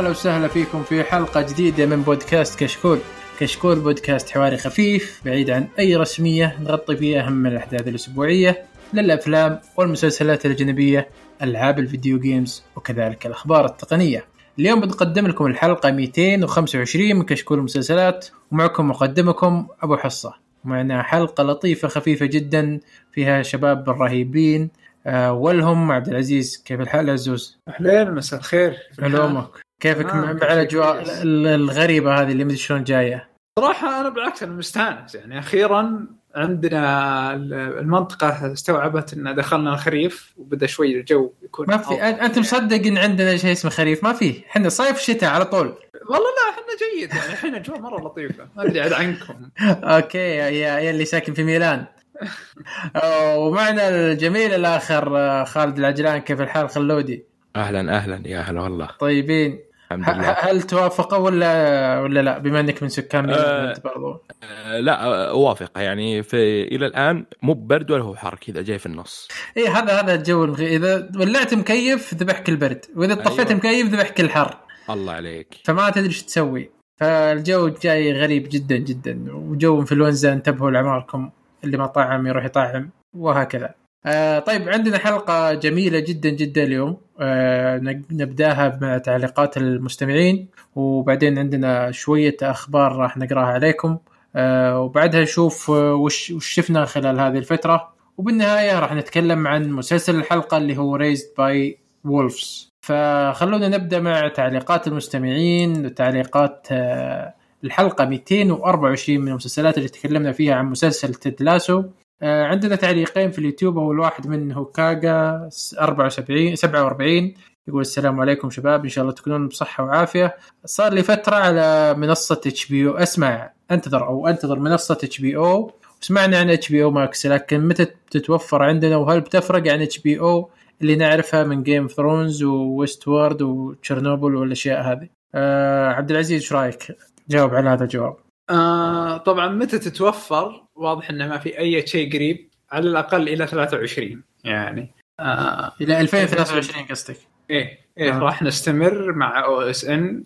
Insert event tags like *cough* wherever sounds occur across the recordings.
يا هلا وسهلا فيكم في حلقة جديدة من بودكاست كشكول. كشكول بودكاست حواري خفيف بعيد عن أي رسمية نغطي فيه أهم الأحداث الأسبوعية للأفلام والمسلسلات الأجنبية ألعاب الفيديو جيمز وكذلك الأخبار التقنية. اليوم بنقدم لكم الحلقة 225 من كشكول المسلسلات ومعكم مقدمكم أبو حصة. معنا حلقة لطيفة خفيفة جدا فيها شباب رهيبين آه ولهم عبد العزيز. كيف الحال يا عزوز؟ اهلين مساء الخير. علومك كيفك مع الاجواء الغريبة هذه اللي مدري شلون جاية؟ صراحة أنا بالعكس أنا مستانس. يعني أخيرا عندنا المنطقة استوعبت أن دخلنا الخريف وبدأ شوي الجو يكون ما في. انت مصدق إن عندنا شيء اسمه خريف؟ ما في. إحنا صيف شتاء على طول. والله لا إحنا جيد. يعني الحين أجواء مرة لطيفة. ما عاد عنكم. *laughs* أوكي يا يا اللي ساكن في ميلان. *laughs* ومعنا الجميل الآخر آه، خالد العجلان. كيف الحال خلودي؟ أهلا أهلا. يا هلا والله. طيبين. الحمد لله. هل توافقوا ولا ولا لا؟ بما إنك من سكان. انت برضو آه، لا آه، أوافق. يعني في إلى الآن مو برد ولا هو حر كذا جاي في النص. اي هذا هذا الجو. إذا ولعت مكيف ذبحك البرد وإذا طفيت أيوة. مكيف ذبحك الحر. الله عليك. فما تدري إيش تسوي. فالجو جاي غريب جدا جدا وجو انفلونزا انتبهوا لعماركم اللي ما طعم يروح يطعم وهكذا. آه طيب عندنا حلقة جميلة جدا جدا اليوم. آه نب- نبدأها مع تعليقات المستمعين وبعدين عندنا شوية أخبار راح نقراها عليكم. آه وبعدها نشوف آه، وش, وش شفنا خلال هذه الفترة. وبالنهاية راح نتكلم عن مسلسل الحلقة اللي هو Raised by Wolves. فخلونا نبدأ مع تعليقات المستمعين وتعليقات آه، الحلقة 224 من المسلسلات اللي تكلمنا فيها عن مسلسل Ted Lasso. عندنا تعليقين في اليوتيوب أول واحد من هوكاغا 74 47 يقول السلام عليكم شباب إن شاء الله تكونون بصحة وعافية صار لي فترة على منصة HBO اسمع أنتظر أو أنتظر منصة HBO وسمعنا عن HBO Max لكن متى بتتوفر عندنا وهل بتفرق عن HBO اللي نعرفها من Game Thrones و Westworld و Chernobyl والأشياء هذه. آه عبد العزيز إيش رأيك؟ جاوب على هذا الجواب. آه طبعا متى تتوفر واضح أنه ما في أي شيء قريب على الأقل إلى 23 يعني آه إلى 2023 قصدك. إيه إيه آه. راح نستمر مع OSN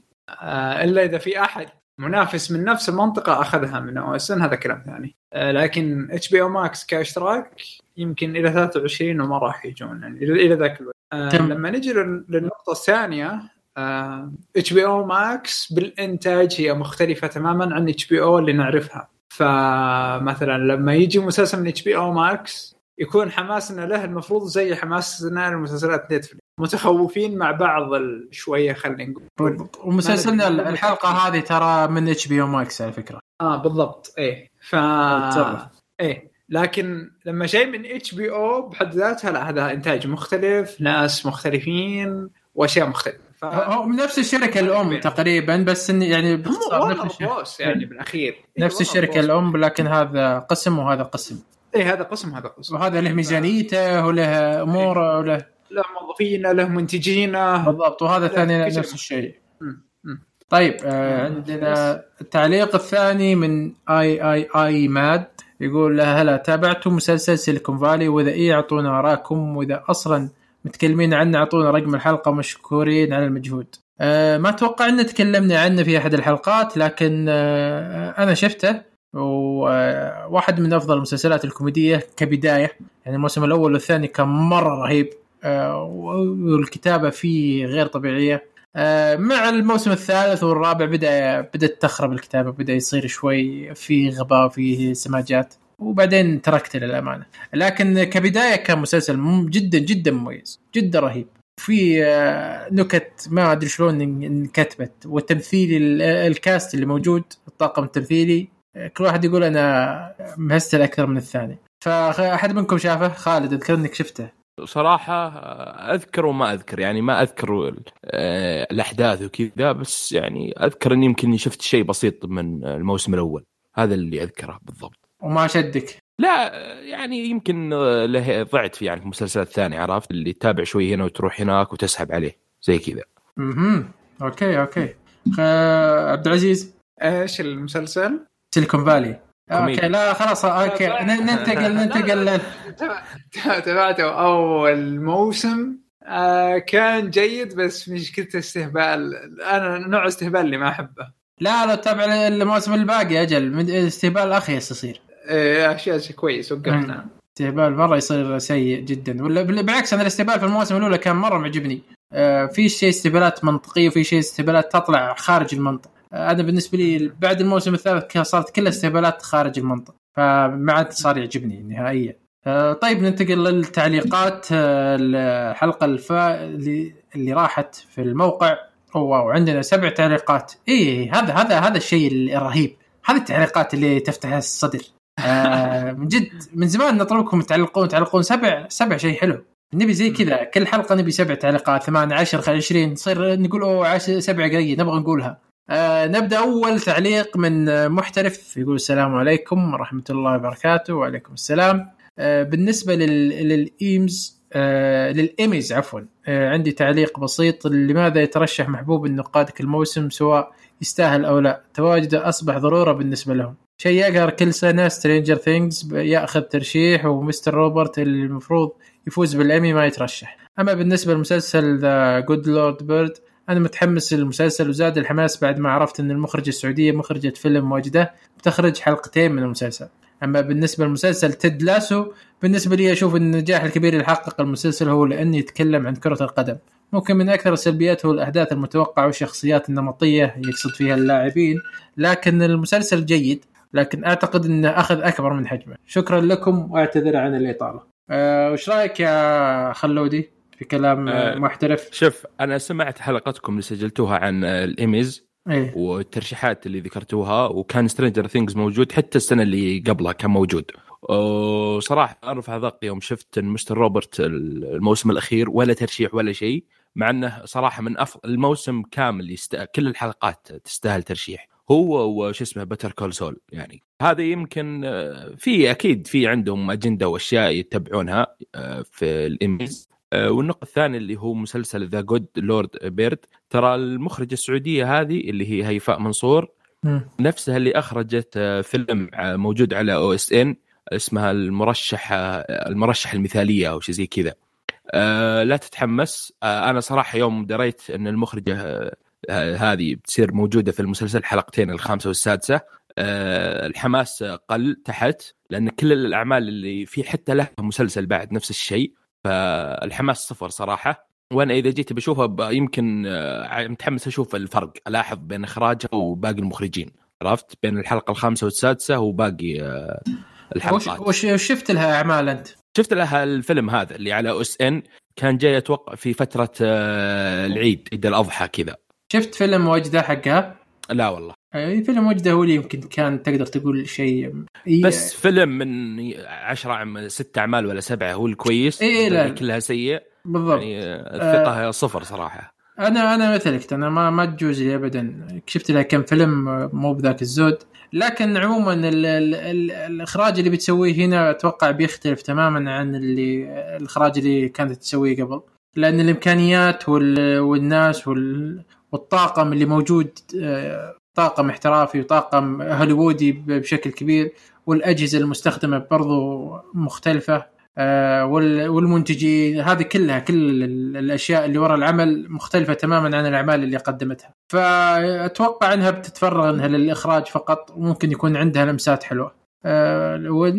إلا إذا في أحد منافس من نفس المنطقة أخذها من OSN هذا كلام ثاني آه، لكن HBO Max كاشتراك يمكن إلى 23 وما راح يجون يعني إلى إلى ذاك الوقت آه،. لما نجي لل- للنقطة الثانية HBO Max بالإنتاج هي مختلفة تماما عن HBO اللي نعرفها فمثلا لما يجي مسلسل من HBO Max يكون حماسنا له المفروض زي حماسنا لمسلسلات Netflix متخوفين مع بعض شوية خلينا نقول. ومسلسلنا. الحلقة هذه ترى من HBO Max على فكرة. آه بالضبط إيه ف. إيه لكن لما جاي من HBO بحد ذاتها لا هذا إنتاج مختلف ناس مختلفين وأشياء مختلفة ف... هو من نفس الشركة الأم تقريبا بس إن يعني باختصار نفس الشركة. بوس يعني بالأخير. نفس إيه، الشركة ورنر بوس. الأم لكن هذا قسم وهذا قسم. إيه هذا قسم هذا قسم. وهذا له ميزانيته وله أموره وله له موظفينه له منتجينه. بالضبط وهذا ثاني. نفس الشيء. طيب آه عندنا التعليق الثاني من اي اي اي ماد. يقول له هلا تابعتوا مسلسل سيليكون فالي وإذا إيه أعطونا اراءكم وإذا أصلا متكلمين عنه أعطونا رقم الحلقة مشكورين على المجهود. آه ما أتوقع إن تكلمنا عنه في أحد الحلقات لكن آه أنا شفته وواحد من أفضل المسلسلات الكوميدية كبداية يعني الموسم الأول والثاني كان مرة رهيب آه والكتابة فيه غير طبيعية. آه، مع الموسم الثالث والرابع بدا بدأت تخرب الكتابة بدأ يصير شوي في غباء في سماجات. وبعدين تركته للأمانة. لكن كبداية كان مسلسل جدا جدا مميز. جدا رهيب. في آه، نكت ما أدري شلون إن- انكتبت. والتمثيل ال- الكاست اللي موجود الطاقم التمثيلي آه، كل واحد يقول أنا مهستل أكثر من الثاني. فأحد منكم شافه؟ خالد أذكر إنك شفته. صراحة آه، أذكر وما أذكر. يعني ما أذكر الأحداث وكذا بس يعني أذكر اني يمكن شفت شيء بسيط من الموسم الأول. هذا اللي أذكره بالضبط. وما شدك. لا يعني يمكن آه، له ضعت في يعني في المسلسلات الثانية عرفت؟ اللي تتابع شوي هنا وتروح هناك وتسحب عليه زي كذا. أها okay okay. عبد العزيز. إيش المسلسل؟ سيليكون فالي. okay لا خلاص okay *laughs* ننتقل ننتقل. تبعته. أول موسم آه كان جيد بس مشكلته استهبال. أنا نوع استهبال اللي ما أحبه. لا لا تتابع المواسم الباقي أجل. استهبال اخيس يصير. أشياء شيء كويس وقفنا. استهبال مرة يصير سيء جدا. ولا بال- بالعكس أنا الاستهبال في المواسم الأولى كان مرة معجبني. آه في شيء استهبالات منطقية وفي شيء استهبالات تطلع خارج المنطق آه أنا بالنسبة لي بعد الموسم الثالث صارت كلها استهبالات خارج المنطق فما عاد صار يعجبني نهائيا. آه طيب ننتقل للتعليقات. الحلقة الفا اللي, راحت في الموقع. واو عندنا سبع تعليقات. اي هذا هذا هذا الشيء الرهيب. هذه التعليقات اللي تفتح الصدر. آه من جد من زمان نطلبكم تعلقون تعلقون سبع سبع شيء حلو. نبي زي كذا كل حلقة نبي سبع تعليقات ثمان عشر 20 نصير نقول أوه سبع قليل نبغى نقولها. آه نبدأ أول تعليق من محترف يقول السلام عليكم ورحمة الله وبركاته وعليكم السلام. آه بالنسبة لل... للإيمز آه للايميز عفوا. آه عندي تعليق بسيط لماذا يترشح محبوب النقاد كل موسم سواء يستاهل أو لا؟ تواجده أصبح ضرورة بالنسبة لهم. شيء يقهر كل سنة سترينجر ثينجز يأخذ ترشيح ومستر روبرت اللي المفروض يفوز بالامي ما يترشح. أما بالنسبة لمسلسل ذا جود لورد بيرد أنا متحمس للمسلسل وزاد الحماس بعد ما عرفت إن المخرجة السعودية مخرجة فيلم واجدة بتخرج حلقتين من المسلسل. أما بالنسبة لمسلسل تيد لاسو بالنسبة لي أشوف إن النجاح الكبير اللي حقق المسلسل هو لأنه يتكلم عن كرة القدم. ممكن من أكثر السلبيات هو الأحداث المتوقعة والشخصيات النمطية يقصد فيها اللاعبين لكن المسلسل جيد. لكن أعتقد إنه أخذ أكبر من حجمه. شكرا لكم وأعتذر عن الاطاله أه وش رأيك يا خلودي في كلام أه محترف؟ شوف أنا سمعت حلقتكم اللي سجلتوها عن الإيميز إيه. والترشيحات اللي ذكرتوها وكان سترينجر ثينجز موجود حتى السنة اللي قبلها كان موجود. وصراحة ارفع ضغط يوم شفت مستر روبرت الموسم الأخير ولا ترشيح ولا شيء مع إنه صراحة من أفضل الموسم كامل يست... كل الحلقات تستاهل ترشيح. هو وش اسمه Better Call Saul يعني هذا يمكن آه، في أكيد في عندهم أجندة وأشياء يتبعونها آه، في الايميز آه، والنقطة الثانية اللي هو مسلسل ذا جود لورد بيرد ترى المخرجة السعودية هذه اللي هي هيفاء منصور. نفسها اللي أخرجت فيلم موجود على أو اس ان اسمها المرشح المرشح المثالية أو شيء زي كذا. لا تتحمس. أنا صراحة يوم دريت إن المخرجة آه، هذه بتصير موجودة في المسلسل حلقتين الخامسة والسادسة. آه، الحماس قل تحت لأن كل الأعمال اللي في حتى لها مسلسل بعد نفس الشيء. فالحماس صفر صراحة. وأنا إذا جيت بشوفها يمكن آه، متحمس أشوف الفرق ألاحظ بين اخراجها وباقي المخرجين. عرفت؟ بين الحلقة الخامسة والسادسة وباقي آه، الحلقات. وش, شفت لها أعمال أنت؟ شفت لها الفيلم هذا اللي على أس إن. كان جاي أتوقع في فترة آه، العيد عيد الأضحى كذا. شفت فيلم وجده حقها؟ لا والله. فيلم وجده هو اللي يمكن كان تقدر تقول شيء. إي- بس فيلم من عشرة عم ست أعمال ولا سبعة هو الكويس. إيه، إيه، لا. كلها سيء. بالضبط. يعني آه، الثقه صفر صراحة. أنا أنا مثلك أنا ما ما تجوز لي ابدا. شفت لها كم فيلم مو بذاك الزود. لكن عموما ال ال ال الإخراج اللي بتسويه هنا أتوقع بيختلف تماما عن اللي الإخراج اللي كانت تسويه قبل. لأن الإمكانيات وال والناس وال والطاقم اللي موجود آه، طاقم احترافي وطاقم هوليوودي بشكل كبير والأجهزة المستخدمة برضو مختلفة آه، وال- والمنتجين هذه كلها كل ال- الأشياء اللي وراء العمل مختلفة تماما عن الأعمال اللي قدمتها. فأتوقع إنها بتتفرغ إنها للإخراج فقط وممكن يكون عندها لمسات حلوة.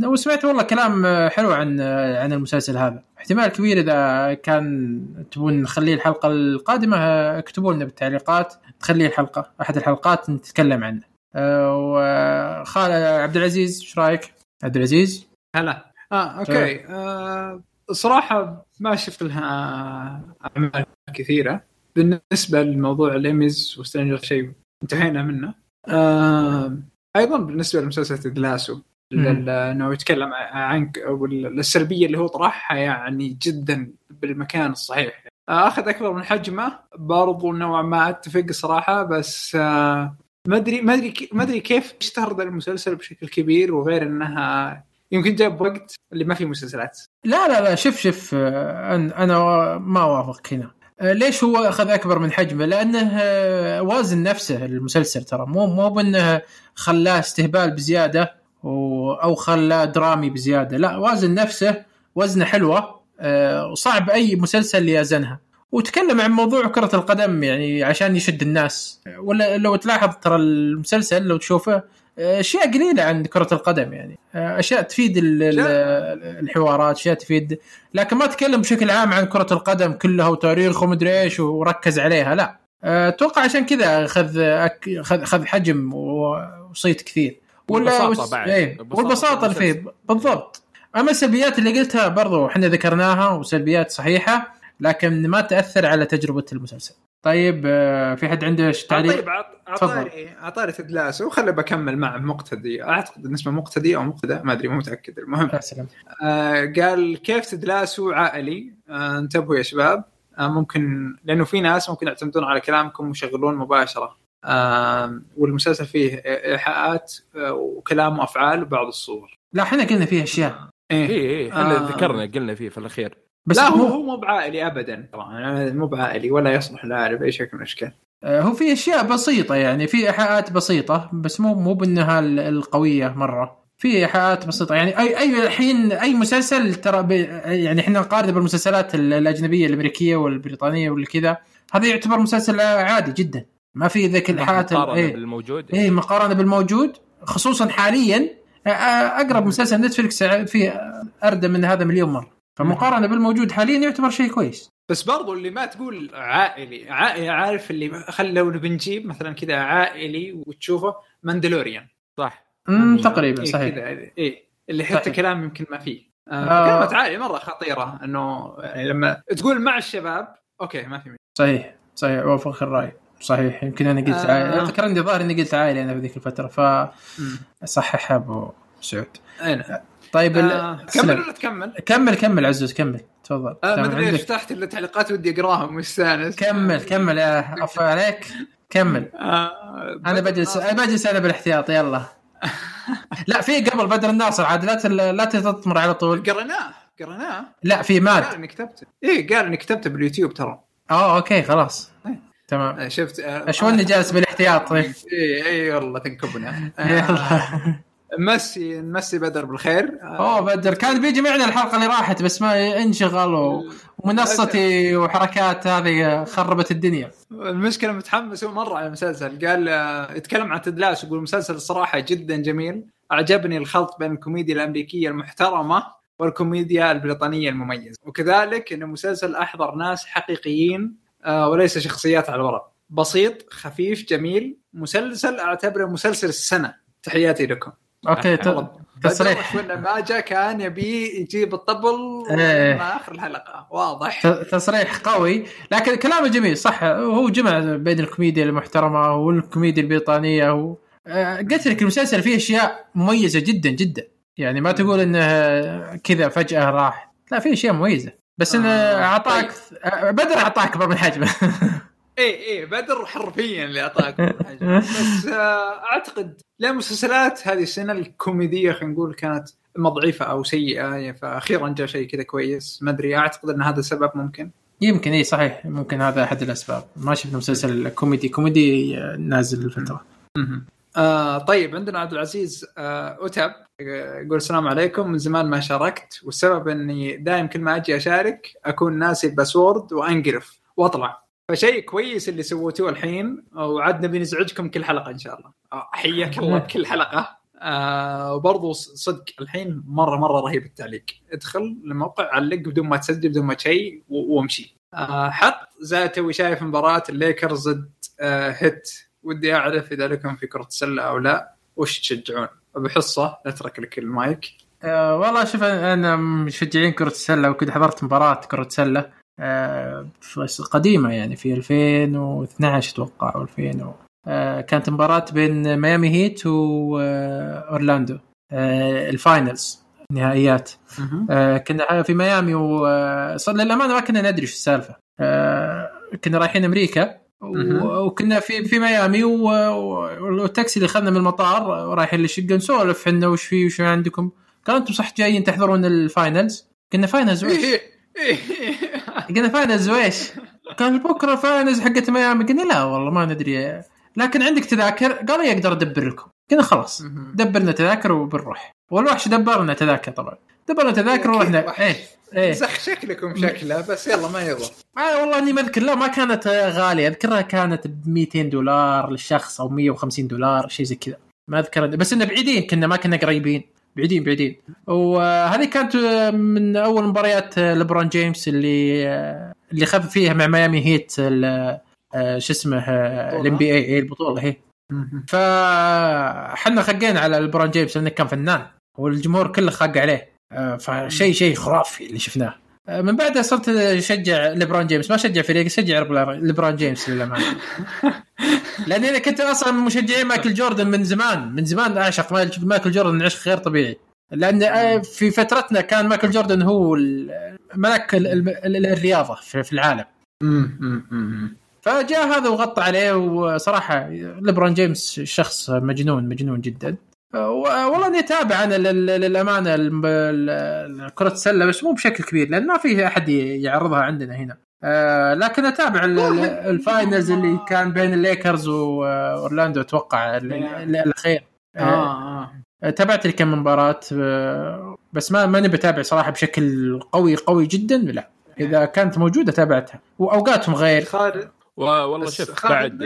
وسمعت والله كلام آه، حلو عن آه، عن المسلسل هذا. احتمال كبير إذا كان تبون نخليه الحلقة القادمة آه، اكتبوا لنا بالتعليقات تخليه الحلقة أحد الحلقات نتكلم عنه. آه، وخال عبد العزيز إيش رأيك؟ عبد العزيز؟ هلا. آه okay. آه صراحة ما شفت لها أعمال كثيرة. بالنسبة لموضوع الايميز وسترينجر ثينجز انتهينا منه. آه أيضا بالنسبة لمسلسل تيد لاسو مم. انه يتكلم عن السلبية اللي هو طرحها يعني جدا بالمكان الصحيح. أخذ أكبر من حجمه برضو نوعا ما أتفق صراحة بس آه، ما أدري ما أدري ما أدري كيف اشتهر ذا المسلسل بشكل كبير وغير إنها يمكن جاب وقت اللي ما في مسلسلات. لا لا لا شوف شوف آه، أنا ما اوافقك هنا. آه، ليش هو أخذ أكبر من حجمه؟ لأنه وازن نفسه المسلسل ترى. مو مو بأنه خلاه استهبال بزيادة. أو خلاه درامي بزيادة، لا وازن نفسه وزنه حلوة. آه، وصعب أي مسلسل يازنها وتكلم عن موضوع كرة القدم يعني عشان يشد الناس. ولا لو تلاحظ ترى المسلسل لو تشوفه أشياء قليلة عن كرة القدم يعني. أشياء تفيد ال- ال- الحوارات أشياء تفيد. لكن ما تكلم بشكل عام عن كرة القدم كلها وتاريخ ومدري إيش وركز عليها لا. أتوقع عشان كذا أخذ اخذ حجم وصيت كثير. والبساطة بعد. إيه والبساطة اللي فيه بالضبط. أما السلبيات اللي قلتها برضو إحنا ذكرناها وسلبيات صحيحة لكن ما تأثر على تجربة المسلسل. طيب آه، في حد عنده تعليق طيب عط- عطاري عطاري تدلاسه وخلي بكمل مع مقتدي. أعتقد ان اسمه مقتدي أو مقتدى ما أدري مو متأكد. المهم يا سلام. آه قال كيف تدلاسوا عائلي؟ آه انتبهوا يا شباب. آه ممكن لأنه في ناس ممكن يعتمدون على كلامكم ويشغلون مباشرة. والمسلسل فيه إيحاءات آه وكلام وأفعال وبعض الصور. لا إحنا قلنا فيه أشياء. إيه. اي اي إحنا آه. ذكرنا قلنا فيه في الأخير. بس لا هو هو مو بعائلي ابدا. طبعا مو بعائلي ولا يصلح لعائلي بأي شكل من الأشكال. آه، هو في أشياء بسيطة يعني في إيحاءات بسيطة بس مو مو بانها ال- القوية مرة. في إيحاءات بسيطة يعني اي أي الحين أي مسلسل ترى ب- يعني إحنا نقارن بالمسلسلات ال- الأجنبية الأمريكية والبريطانية واللي كذا هذا يعتبر مسلسل عادي جدا. ما في ذاك الايحاءات ال- مقارنة إيه. بالموجود. إيه مقارنة بالموجود خصوصا حاليا أقرب مسلسل نتفلكس فيه أردى من هذا مليون مرة. فمقارنة بالموجود حاليا يعتبر شيء كويس. بس برضو اللي ما تقول عائلي عائلي عارف اللي خل لو بنجيب مثلا كذا عائلي وتشوفه ماندلوريان. صح. امم تقريبا إيه صحيح. كذا إيه اللي حتى صحيح. كلام يمكن ما فيه. آه آه. كلمة عائلي مرة خطيرة إنه يعني لما تقول مع الشباب okay ما في. صحيح صحيح اوافقك الرأي. صحيح يمكن أنا قلت آه. عائلة اذكر عندي ظاهر إني قلت عائلة أنا في ذيك الفترة مم. فصححها أبو سعود نعم. طيب آه. كمل. ولا تكمل؟ كمل كمل عزوز كمل تفضل آه ما أدري ليش. فتحت التعليقات ودي أقراهم مستانس كمل كمل يا عفا عليك كمل *laughs* آه أنا بجلس أنا بجلس أنا بالاحتياط يلا *laughs* لا في قبل بدر الناصر عاد لا تل- لا تطمر على طول قريناه قريناه لا في قال ماد إني كتبته إيه قال إني كتبته باليوتيوب ترى آه okay خلاص. تمام. آه، شفت آه، شلوني جالس بالاحتياط؟ اي اي والله تنكبنا. *laughs* آه، يلا. نمسي بدر بالخير. آه، أوه بدر. كان بيجي معنا الحلقة اللي راحت بس ما انشغل. ومنصتي وحركات هذه خربت الدنيا. المشكلة متحمس. هو مرة على المسلسل. قال آه، يتكلم عن تدلاس يقول المسلسل الصراحه جدا جميل. أعجبني الخلط بين الكوميديا الأمريكية المحترمة والكوميديا البريطانية المميزة. وكذلك انه مسلسل أحضر ناس حقيقيين آه، وليس شخصيات على الورق. بسيط خفيف جميل مسلسل أعتبره مسلسل السنة. تحياتي لكم. okay. والله. تصريح. ما جاء كان يبي يجيب الطبل إيه. مع آخر الحلقة. واضح. تصريح قوي. لكن كلامه جميل صح. هو جمع بين الكوميديا المحترمة والكوميديا البريطانية و... آه، قلت لك المسلسل فيه أشياء مميزة جدا جدا. يعني ما تقول إنه كذا فجأة راح. لا في أشياء مميزة. بس انه آه، أعطاك آه، بدر أعطاك اكبر من حجمه إيه إيه بدر حرفيا اللي أعطاك بس آه أعتقد لا مسلسلات هذه السنة الكوميدية خلينا نقول كانت اما ضعيفه أو سيئة يعني فاخيرا جاء شيء كذا كويس. ما أدري أعتقد إن هذا سبب ممكن. يمكن اي صحيح. ممكن هذا أحد الأسباب. ما شفنا مسلسل كوميدي كوميدي نازل الفترة. آه طيب عندنا عبد العزيز آه أتب آه، يقول السلام عليكم من زمان ما شاركت والسبب إني دائم كل ما أجي أشارك أكون ناسي ال password وأنقرف وأطلع. فشيء كويس اللي سويتوه الحين وعاد نبي نزعجكم كل حلقة إن شاء الله. آه، حياك الله *laughs* بكل حلقة. آه وبرضو صدق الحين مرة مرة رهيب التعليق. ادخل الموقع علق بدون ما تسجل بدون ما شيء وامشي. آه حط زي توي شايف مباراة الليكرز ضد آه هيت. ودي أعرف إذا لكم في كره السله أو لا وش تشجعون؟ بحصه اترك لك المايك. أه والله شوف أنا مشجعين كرة السلة وكنت حضرت مباراة كرة سلة أه بس قديمة يعني في 2012 أتوقع أو 2000 و... أه كانت مباراة بين ميامي هيت واورلاندو أه ال finals نهائيات. أه كنا في ميامي وصار للأمانة ما كنا ندري شو السالفة. أه كنا رايحين أمريكا وكنا في في ميامي والتاكسي اللي اخذنا من المطار رايحين للشقة نسولف إحنا وش في وش عندكم. قال أنتم صح جايين تحضرون ال finals قلنا finals ويش إيه. إيه قلنا finals ويش قال بكرة finals حقت ميامي. قلنا لا والله ما ندري. لكن عندك تذاكر؟ قال يقدر أدبر لكم. قلنا خلاص. دبرنا تذاكر وبنروح. والوحش دبر لنا تذاكر طبعا. دبرنا تذاكر أكيد ورحنا. إيه. إيه. زخ شكلكم شكله بس يلا ما يضر *laughs* آه والله إني ما أذكر لا ما كانت آه، غالية. أذكرها كانت ب 200 دولار للشخص أو 150 دولار شيء زي كذا. ما أذكر بس إنه بعيدين كنا ما كنا قريبين. بعيدين بعيدين. وهذه كانت آه، من أول مباريات آه، لبرون جيمس اللي اللي خذ فيها مع ميامي هيت شو اسمه ال MVP البطولة هي فحنا خقينا على لبرون جيمس لأنه كان فنان والجمهور كله خاق عليه. فشيء شيء خرافي اللي شفناه. آه، من بعدها صرت أشجع ليبرون جيمس. ما اشجع فريق اشجع ليبرون جيمس للأمانة. *laughs* لاني أنا كنت أصلا من مشجعين مايكل جوردن من زمان من زمان أعشق مايكل جوردن. عشق غير طبيعي. لأن آه، في فترتنا كان مايكل جوردن هو ملك ال- ال- ال- الرياضة في العالم. فجاء هذا وغطى عليه وصراحة ليبرون جيمس شخص مجنون مجنون جدا. والله إني أتابع أنا لل- للأمانة كره السلة بس مو بشكل كبير لأن ما في أحد يعرضها عندنا هنا. آه، لكن أتابع ال- ال- ال finals اللي كان بين الليكرز وأورلاندو أتوقع ال- ال- الأخير. آه آه تابعت لي كم مباراة آه، بس ما ماني بتابع صراحة بشكل قوي قوي جدا لا. إذا كانت موجودة تابعتها. وأوقاتهم غير. خالد والله شوف بعد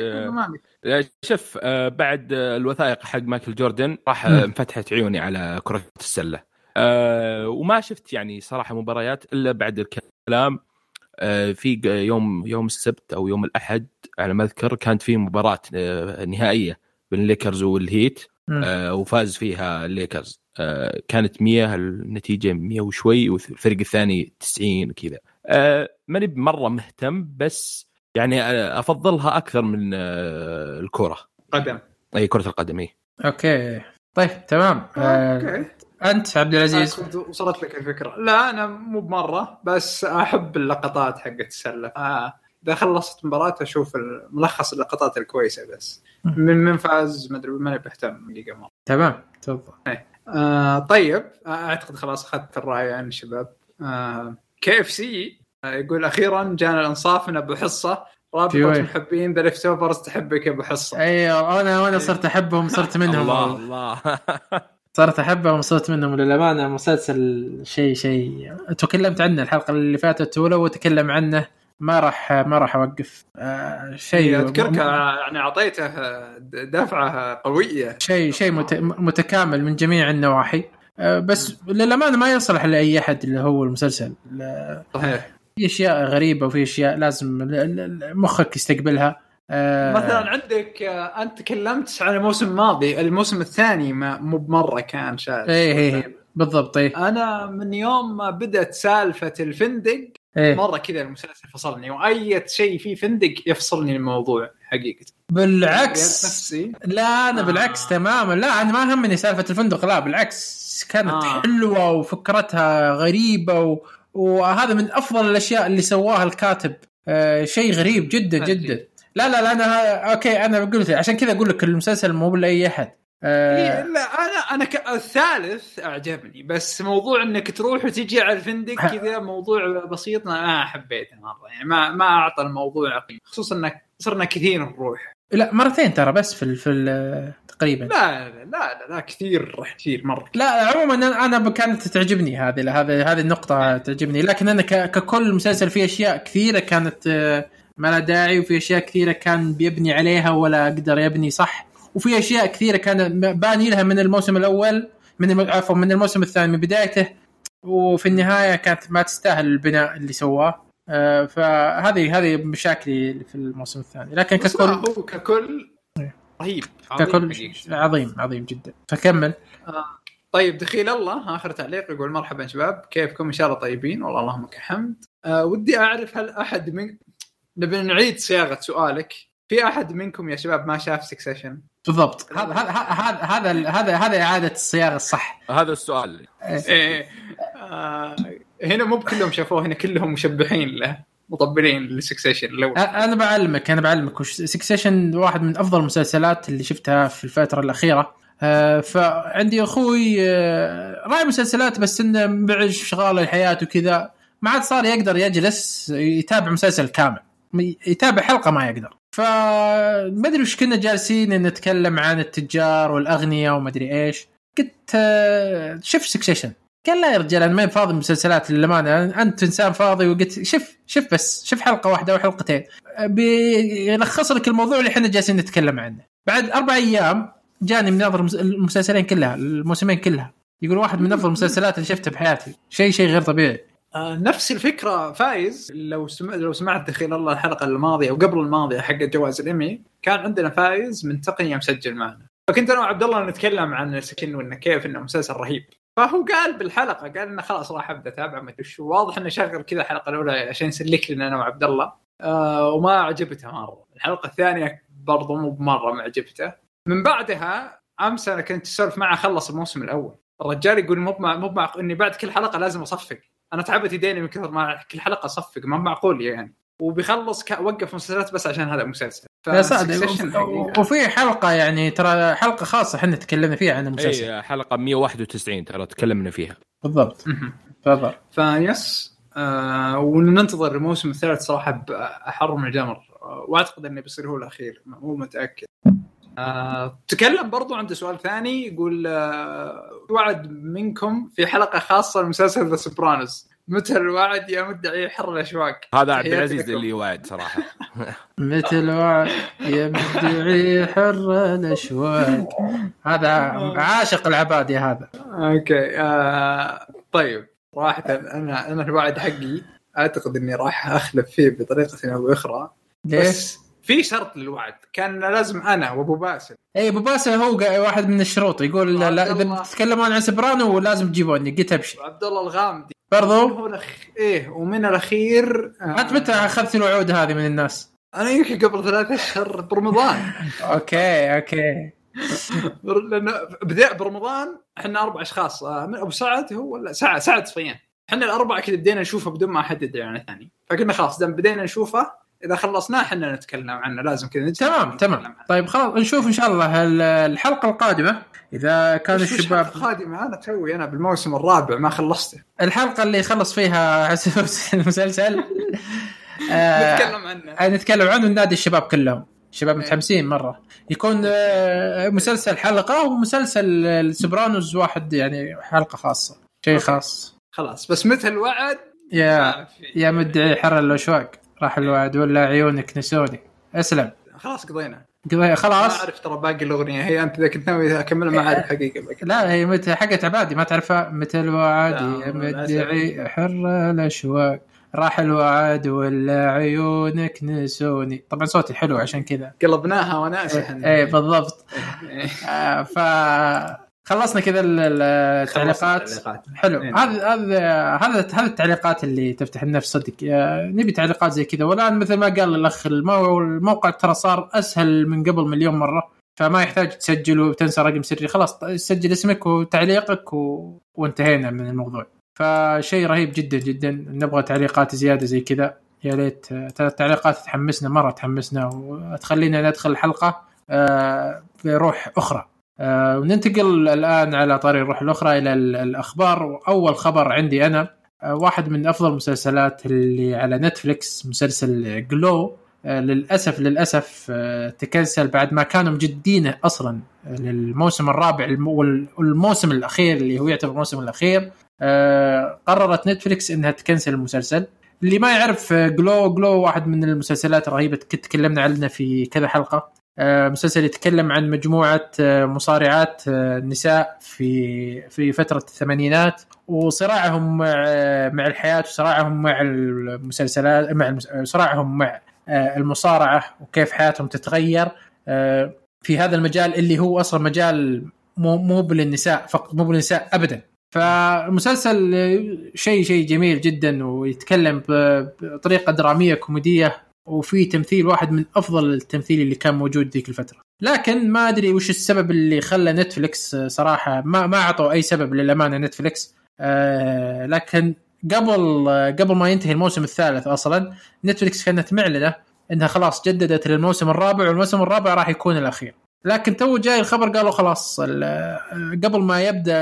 آه، شوف آه، بعد الوثائق حق مايكل جوردن راح انفتحت عيوني على كرة السلة. آه، وما شفت يعني صراحة مباريات إلا بعد الكلام في يوم يوم السبت أو يوم الأحد على ما أذكر كانت في مباراة آه، نهائية بين الليكرز والهيت وفاز فيها الليكرز. كانت 100 النتيجة 100 وشوي والفريق الثاني 90 كذا آه، ماني مرة مهتم بس يعني آه، أفضلها أكثر من آه، الكرة. قدم. أي كرة القدم إي. okay. طيب تمام. آه، okay. أنت عبد العزيز. وصلت لك الفكرة. لا أنا مو بمرة بس أحب اللقطات حقت السلة. آه. إذا خلصت مباراة أشوف ملخص اللقطات الكويسة بس. من من فاز ما أدري ماني بمهتم دقيقة مرة. تمام تفضل. آه طيب. آه أعتقد خلاص أخذت الرأي عن الشباب. آه كي إف سي يقول أخيرا جانا الإنصاف من أبو حصة. رابطة جوي. محبين The Leftovers تحبك يا أبو حصة. أيوه أنا وأنا صرت أحبهم صرت منهم. الله والله. الله. *laughs* صرت أحبهم صرت منهم. للأمانة مسلسل شيء شيء. تكلمت عنه الحلقة اللي فاتت ولو اتكلم عنه. ما راح ما راح أوقف. آه شيء أذكرك يعني أعطيته دفعة قوية. شيء شيء مت- متكامل من جميع النواحي. آه بس للأمانة ما يصلح لأي أحد اللي هو المسلسل. صحيح. في أشياء غريبة وفي أشياء لازم مخك يستقبلها. آه مثلا عندك آه، أنت تكلمت عن الموسم الماضي الموسم الثاني ما مو بمرة كان شاذ. إيه إيه بالضبط إيه. أنا من يوم ما بدأت سالفة الفندق إيه. مرة كذا المسلسل فصلني وأي شيء فيه فندق يفصلني الموضوع حقيقة. بالعكس. نفسي. لا أنا آه. بالعكس تماما. لا أنا ما همني سالفة الفندق لا بالعكس. كانت. آه. حلوة وفكرتها غريبة و... وهذا من أفضل الأشياء اللي سواها الكاتب. آه شيء غريب جدا. جدا. لا لا لا أنا okay أنا قلت عشان كذا أقول لك المسلسل مو لاي أحد. آه إيه، لا أنا أنا ك... الثالث أعجبني بس موضوع إنك تروح وتجي على الفندق كذا موضوع بسيط ما حبيته مرة يعني ما ما أعطى الموضوع قيمه خصوصا إنك صرنا كثير نروح. لا مرتين ترى بس في ال... في ال... تقريبا. لا لا لا, لا كثير كثير مرة. لا عموما أنا كانت تعجبني هذه هذه هذه النقطة تعجبني. لكن أنا ككل مسلسل فيه أشياء كثيرة كانت آه، ما لها داعي وفي أشياء كثيرة كان بيبني عليها ولا قدر يبني صح. وفي أشياء كثيرة كان باني لها من الموسم الأول من عفوا من الموسم الثاني من بدايته. وفي النهاية كانت ما تستاهل البناء اللي سواه. آه، فهذه هذه مشاكلي في الموسم الثاني. لكن ككل هو ككل رهيب. عظيم. ككل حقيقة. عظيم عظيم جدا. فكمل. طيب دخيل الله. آخر تعليق. يقول مرحبا شباب. كيفكم؟ إن شاء الله طيبين. والله اللهم لك الحمد. أه ودي أعرف هل أحد من... نبي نعيد صياغة سؤالك. في أحد منكم يا شباب ما شاف سكسيشن بالضبط. هذا هذا هذا هذا هذا هذا إعادة الصياغة الصح. هذا السؤال. إيه. آه هنا مو بكلهم شافوه هنا كلهم مشبحين له. مطبلين ل Succession الأول أنا بعلمك أنا بعلمك. Succession واحد من أفضل المسلسلات اللي شفتها في الفترة الأخيرة. آه، فعندي أخوي آه، راعي مسلسلات بس إنه بعد شغال الحياة وكذا. ما عاد صار يقدر يجلس يتابع مسلسل كامل. يتابع حلقة ما يقدر. فما أدري وش كنا جالسين نتكلم عن التجار والأغنياء وما أدري إيش. قلت آه، شوف سكسيشن قال لا يا رجال أنا ما فاضي مسلسلات للامانه أنت إنسان فاضي وقلت شوف شوف بس شوف حلقة واحدة أو حلقتين. بيلخص لك الموضوع اللي إحنا جالسين نتكلم عنه. بعد أربع أيام جاني من أفضل المسلسلين كلها الموسمين كلها. يقول واحد من أفضل المسلسلات اللي شفتها بحياتي. شيء شيء غير طبيعي. آه نفس الفكرة فايز. لو سمع لو سمعت دخيل الله الحلقة الماضية وقبل الماضية حق جوائز الإيمي كان عندنا فايز من تقنيه مسجل معنا. فكنت أنا وعبد الله نتكلم عن السكن وإنه كيف إنه مسلسل رهيب. فهو قال بالحلقة قال إنه خلاص راح أبدأ أتابع ما أدري شو. واضح إنه شغل كذا الحلقة الأولى عشان يسلك لنا أنا وعبد الله. آه وما عجبته مرة. الحلقة الثانية برضو مو بمرة ما عجبته من بعدها أمس أنا كنت أسولف معه خلص الموسم الأول. الرجال يقول مو مو إني بعد كل حلقة لازم أصفق. أنا تعبت يديني من كثر ما كل حلقة أصفق ما معقول يعني. وبيخلص ك... وقف مسلسلات بس عشان هذا المسلسل. يا سعد وفي حلقة يعني ترى حلقة خاصة إحنا تكلمنا فيها عن المسلسل. اي حلقة 191 ترى تكلمنا فيها. بالضبط. تفضل فيس آه وننتظر الموسم الثالث صراحة بأحر من الجمر. آه وأعتقد إنه بيصير هو الأخير مو متأكد. آه، تكلم برضو عنده سؤال ثاني يقول آه وعد منكم في حلقة خاصة لمسلسل The Sopranos متى الوعد يا مدعي حر الاشواق هذا عبد العزيز اللي يوعد صراحة. *laughs* متى الوعد يا مدعي حر الاشواق هذا عاشق العبادي هذا. okay آه طيب صراحة أنا أنا الوعد حقي أعتقد إني راح أخلف فيه بطريقة أو بأخرى. ليش؟ في شرط للوعد. كان لازم أنا وأبو باسل. اي أبو باسل هو واحد من الشروط. يقول لا, لا إذا تتكلمون عن Soprano لازم تجيبوني. قلت أبشر. عبد الله الغامدي. برضو؟ الأخ... إيه ومن الأخير انت متى اخذت الوعود هذه من الناس؟ أنا يمكن قبل ثلاثة اشهر برمضان *laughs* okay okay. لأنه بدأ برمضان إحنا أربع أشخاص أبو سعد هو ولا سعد سعد صفيان. إحنا الأربعة كذا بدينا نشوفه بدون ما أحدد يعني ثاني فقلنا خلاص دام بدينا نشوفه إذا خلصناه إحنا نتكلم عنه لازم كذا تمام تمام. طيب خلاص نشوف إن شاء الله الحلقة القادمة. إذا كان الشباب القادمة؟ أنا توي أنا بالموسم الرابع ما خلصته. الحلقة اللي خلص فيها *laughs* المسلسل. نتكلم عنه. نتكلم عنه ننادي الشباب كلهم. الشباب متحمسين مرة. يكون مسلسل حلقة ومسلسل السوبرانوز واحد يعني حلقة خاصة. شيء خاص. خلاص بس مثل الوعد؟ يا يا مدعي حر الأشواق. راح الوعد ولا عيونك نسوني. اسلم. خلاص قضينا. قضينا خلاص. ما أعرف ترى باقي الأغنية. هي أنت اذا كنت ناوي أكملها؟ ما أعرف حقيقة لا هي متى حقت عبادي. ما تعرفها؟ متى الوعد يا مدعي حر الأشواق. راح الوعد ولا عيونك نسوني. طبعا صوتي حلو عشان كذا. قلبناها وناسها إيه بالضبط. آه ف خلصنا كذا التعليقات. حلو. هذا هذا هذا هذا التعليقات اللي تفتح النفس صدق. نبي تعليقات زي كذا. والآن مثل ما قال الأخ الموقع ترى صار أسهل من قبل مليون مرة. فما يحتاج تسجل وتنسى رقم سري. خلاص سجل اسمك وتعليقك و... وانتهينا من الموضوع. فشيء رهيب جدا جدا. نبغى تعليقات زيادة زي كذا. يا ليت تعليقات تحمسنا مرة تحمسنا وتخلينا ندخل الحلقة بروح أخرى. آه وننتقل الآن على طريق الروح الأخرى إلى الأخبار. وأول خبر عندي أنا آه واحد من أفضل المسلسلات اللي على نتفلكس مسلسل GLOW آه للاسف للأسف تكنسل بعد ما كانوا مجددينه أصلا للموسم الرابع والموسم الأخير اللي هو يعتبر الموسم الأخير. قررت نتفلكس إنها تكنسل المسلسل. اللي ما يعرف GLOW GLOW واحد من المسلسلات الرهيبه تكلمنا عنها في كذا حلقة. مسلسل يتكلم عن مجموعة مصارعات نساء في في فترة الثمانينات وصراعهم مع الحياة وصراعهم مع المسلسلات مع صراعهم مع المصارعة وكيف حياتهم تتغير. في هذا المجال اللي هو أصلا مجال مو مو للنساء فقط مو للنساء ابدا. فمسلسل شيء شيء جميل جدا ويتكلم بطريقة درامية كوميدية وفي تمثيل واحد من أفضل التمثيل اللي كان موجود ذيك الفترة. لكن ما أدري وش السبب اللي خلى نتفلكس صراحة ما ما أعطوا أي سبب للأمانة نتفلكس آه لكن قبل قبل ما ينتهي الموسم الثالث أصلا نتفلكس كانت معلنة إنها خلاص جددت للموسم الرابع والموسم الرابع راح يكون الأخير. لكن تو جاي الخبر قالوا خلاص قبل ما يبدأ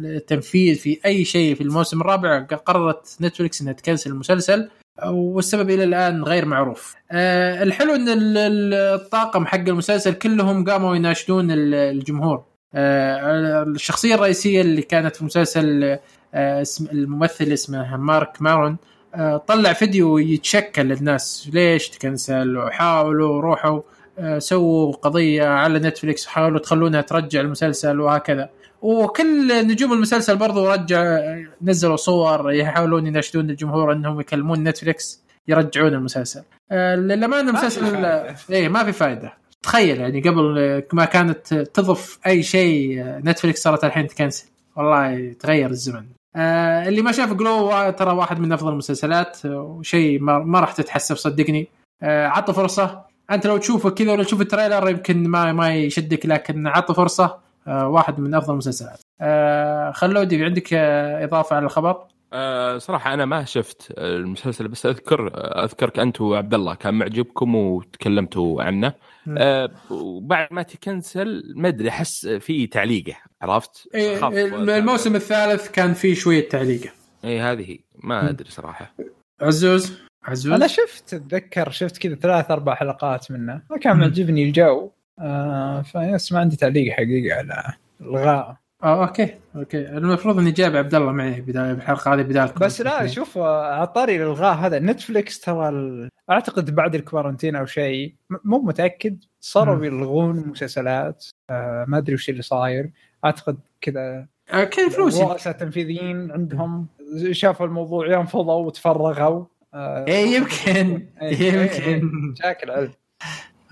التنفيذ في أي شيء في الموسم الرابع قررت نتفلكس إنها تكنسل المسلسل. والسبب إلى الآن غير معروف. أه الحلو إن الطاقم حق المسلسل كلهم قاموا يناشدون الجمهور. آه، الشخصية الرئيسية اللي كانت في مسلسل آه، اسم الممثل اسمه مارك مارون آه، طلع فيديو يتشكل للناس. ليش تكنسل؟ وحاولوا روحوا آه، سووا قضية على نتفلكس حاولوا تخلونها ترجع المسلسل وهكذا. وكل نجوم المسلسل برضو رجع نزلوا صور يحاولون يناشدون الجمهور إنهم يكلمون نتفلكس يرجعون المسلسل. آه، للأمانة المسلسل. إيه ما في فائده تخيل يعني قبل ما كانت تضيف أي شيء آه، نتفلكس صارت الحين تكنسل. والله تغير الزمن. آه اللي ما شاف GLOW ترى واحد من أفضل المسلسلات وشيء ما, ما راح تتحسف صدقني. عطوا فرصة. أنت لو تشوفه كذا ولا تشوف ال trailer يمكن ما ما يشدك لكن عطوا فرصة. واحد من أفضل المسلسلات. آه خلودي عندك آه إضافة على الخبر؟ أه صراحة أنا ما شفت المسلسل بس أذكر أذكرك أنت وعبد الله كان معجبكم وتكلمتوا عنه. أه وبعد ما تكنسل ما أدري أحس في تعليقة عرفت؟ إيه أخاف- الموسم الثالث كان فيه شوية تعليقة. إي هذه هي. ما أدري صراحة. عزوز؟ عزوز؟ أنا شفت أتذكر شفت كذا ثلاث أربع حلقات منه. ما كان. معجبني الجو. آه فيس ما عندي تعليق حقيقي على الغاء. آه okay okay. المفروض إني جايب عبد الله معي بدايه بالحلقة هذه بداية بس لا شوف آه، على طاري الالغاء هذا نتفلكس ترى ال... أعتقد بعد الكوارنتين أو شيء مو متأكد صاروا. يلغون مسلسلات آه ما أدري وش اللي صاير. أعتقد كذا آه كيف فلوس رؤساء تنفيذيين عندهم شافوا الموضوع ينفضوا وتفرغوا. آه إيه يمكن. *laughs* إيه، إيه، يمكن. شاكل علم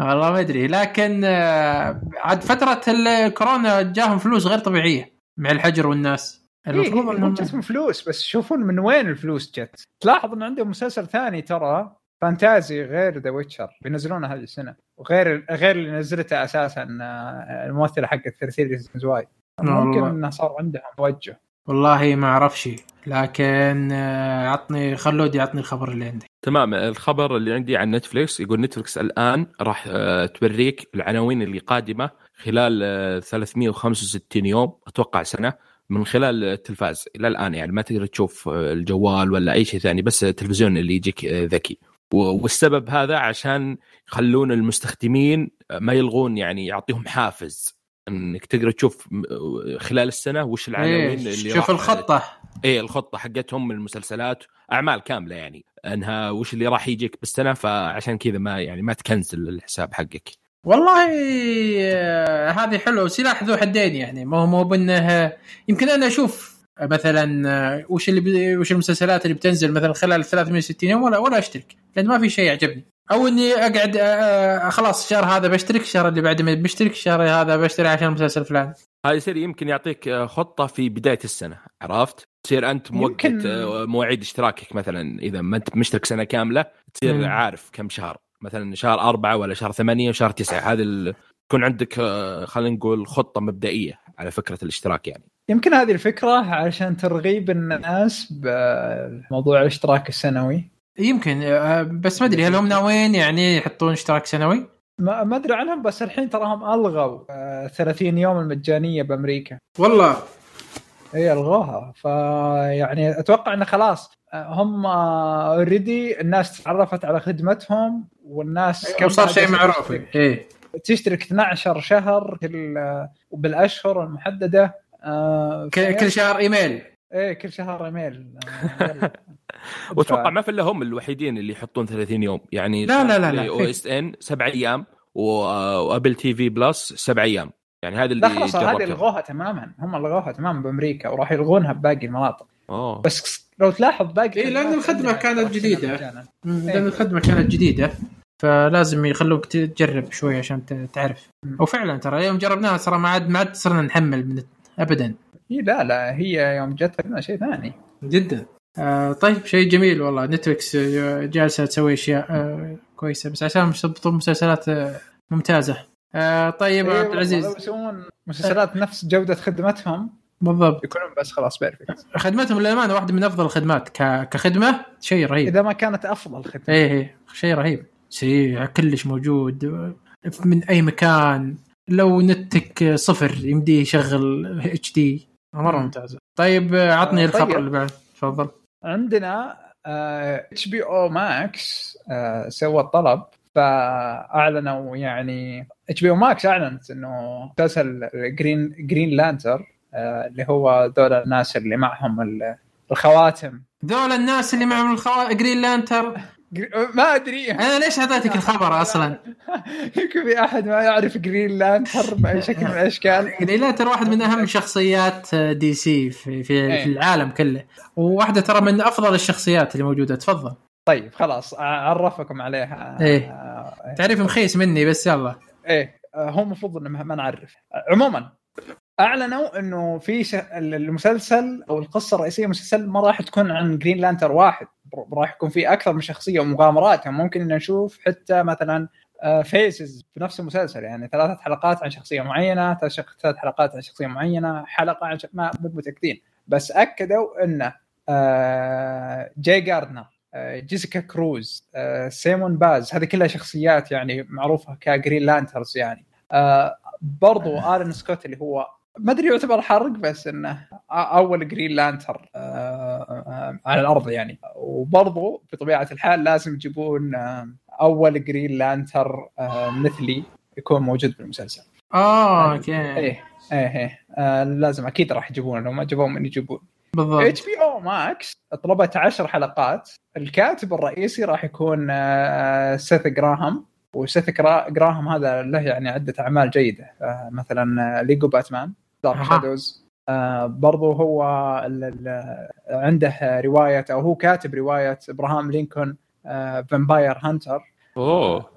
والله ما أدري. لكن آه، عاد فترة الكورونا جاهم فلوس غير طبيعية مع الحجر والناس. المفروض المفروض انهم جتهم فلوس بس شوفون من وين الفلوس جت. تلاحظ إن عندهم مسلسل ثاني ترى fantasy غير ذا Witcher بينزلونه هذه السنة. وغير غير اللي نزلته أساسا آه، الممثله حقت 30 Reasons Why ممكن. إنه صار عندهم توجه. والله ما اعرف شيء لكن آه، عطني خلودي عطني الخبر اللي عندك. تمام الخبر اللي عندي عن نتفليكس يقول نتفليكس الآن راح آه، توريك العناوين اللي قادمة خلال آه، 365 يوم أتوقع سنة من خلال التلفاز إلى الآن. يعني ما تقدر تشوف آه، الجوال ولا أي شيء ثاني بس التلفزيون اللي يجيك آه، ذكي. والسبب هذا عشان يخلون المستخدمين آه، ما يلغون يعني يعطيهم حافز. إنك تقدر تشوف خلال السنة وش العناوين إيه اللي شوف الخطة. إيه الخطة حقتهم من المسلسلات أعمال كاملة يعني. أنها وش اللي راح يجيك بالسنة فعشان كذا ما يعني ما تكنسل الحساب حقك. والله آه، هذه حلوة. سلاح ذو حدين يعني. ما هو مو بأنه يمكن أنا أشوف مثلا آه، وش اللي وش المسلسلات اللي بتنزل مثلا خلال 360 يوم ولا ولا أشترك. لأن ما في شيء يعجبني. أو إني أقعد آه، آه، خلاص الشهر هذا بشترك الشهر اللي بعده ما بشترك الشهر هذا بشتري عشان المسلسل الفلاني هذا يصير يمكن يعطيك آه، خطة في بداية السنة عرفت؟ تصير أنت موقت يمكن- مواعيد اشتراكك مثلا إذا ما أنت مشترك سنة كاملة تصير مم. عارف كم شهر مثلا شهر أربعة ولا شهر ثمانية وشهر تسعة هذا ال- يكون عندك خلينا نقول خطة مبدئية على فكرة الاشتراك يعني يمكن هذه الفكرة علشان ترغيب الناس بموضوع الاشتراك السنوي يمكن آه، بس ما أدري هل هم ناويين يعني يحطون اشتراك سنوي؟ ما ما أدري عنهم بس الحين تراهم ألغوا آه، 30 يوم المجانية بأمريكا. والله. هي ألغوها. فيعني أتوقع انه خلاص آه، هم اوريدي الناس تعرفت على خدمتهم والناس كم وصار شيء معروف. إيه تشترك 12 شهر كل آه، وبالاشهر المحددة آه، كل شهر إيميل. إيه كل شهر إيميل. *laughs* وأتوقع ما في إلا هم الوحيدين اللي يحطون 30 يوم يعني لا، لا، لا، لا. أو إس إن سبع أيام وأبل تي في بلس سبع أيام يعني هذا اللي لا خلاص هذه. الغوها تماما هم الغوها تماما بأمريكا وراح يلغونها بباقي المناطق أوه بس لو تلاحظ باقي إيه، الخدمة عندنا كانت. مم، إيه. لأن الخدمة كانت جديدة فلازم يخلوك تجرب شوي عشان تعرف. وفعلا ترى يوم جربناها ترى ما عاد ما عاد صرنا نحمل من ابدا. هي لا لا هي يوم جت شيء ثاني. جدا. آه طيب شيء جميل والله. نتفلكس جالسة تسوي أشياء آه كويسة. بس عشان يضبطون مسلسلات آه ممتازة. آه طيب إيه عبد والله العزيز. يسوون مسلسلات نفس جودة خدمتهم. بالضبط. يكونون بس خلاص perfect خدمتهم للأمانة واحدة من أفضل الخدمات. ك... كخدمة شيء رهيب. إذا ما كانت أفضل خدمة. إيه إيه شيء رهيب. سريع كلش موجود. من أي مكان. لو نتك صفر يمديه يشغل HD مرة مم. ممتازه طيب عطني آه، الخبر طيب. اللي بعد. تفضل. عندنا HBO Max سوى الطلب فأعلنوا يعني HBO Max أعلنت إنه مسلسل Green Green Lantern آه، اللي هو دول الناس اللي معهم ال- الخواتم. ذول الناس اللي معهم الخوا... Green Lantern ما أدري. أنا ليش اعطيتك الخبر أصلا؟ *laughs* يمكن في أحد ما يعرف Green Lantern بأي *laughs* شكل من الأشكال. Green Lantern واحد من أهم *laughs* شخصيات DC في في, إيه. في العالم كله. وواحدة ترى من أفضل الشخصيات اللي موجودة. تفضل. طيب خلاص اعرفكم عليها. إيه. آه، تعريف مخيس مني بس يلا. إيه آه، هو المفروض إنه ما نعرف. آه، عموما أعلنوا إنه في ش... المسلسل أو القصة الرئيسية المسلسل ما راح تكون عن Green Lantern واحد. راح يكون في أكثر من شخصية ومغامرات يعني ممكن إن نشوف حتى مثلا phases في نفس المسلسل يعني ثلاثة حلقات عن شخصية معينة ثلاث حلقات عن شخصية معينة حلقة عن ش... ما مو متأكدين. بس أكدوا انه آه، Guy Gardner آه، Jessica Cruz آه، Simon Baz هذه كلها شخصيات يعني معروفة ك Green Lanterns يعني. آه، برضو Alan Scott اللي هو ما أدري يعتبر حرق بس إنه أول Green Lantern آه، آه، على الأرض يعني. وبرضو بطبيعة الحال لازم يجيبون آه، أول Green Lantern مثلي يكون موجود في المسلسل آه okay. إيه إيه إيه لازم أكيد راح يجيبونه لو ما جابوه من يجيبون. بالضبط. HBO Max طلبت عشر حلقات. الكاتب الرئيسي راح يكون Seth Grahame و Seth Gra- Grahame هذا له يعني عدة أعمال جيدة. مثلا Lego Batman Dark. Shadows برضو هو ال- ال- عنده رواية أو هو كاتب رواية Abraham Lincoln Vampire Hunter أوه.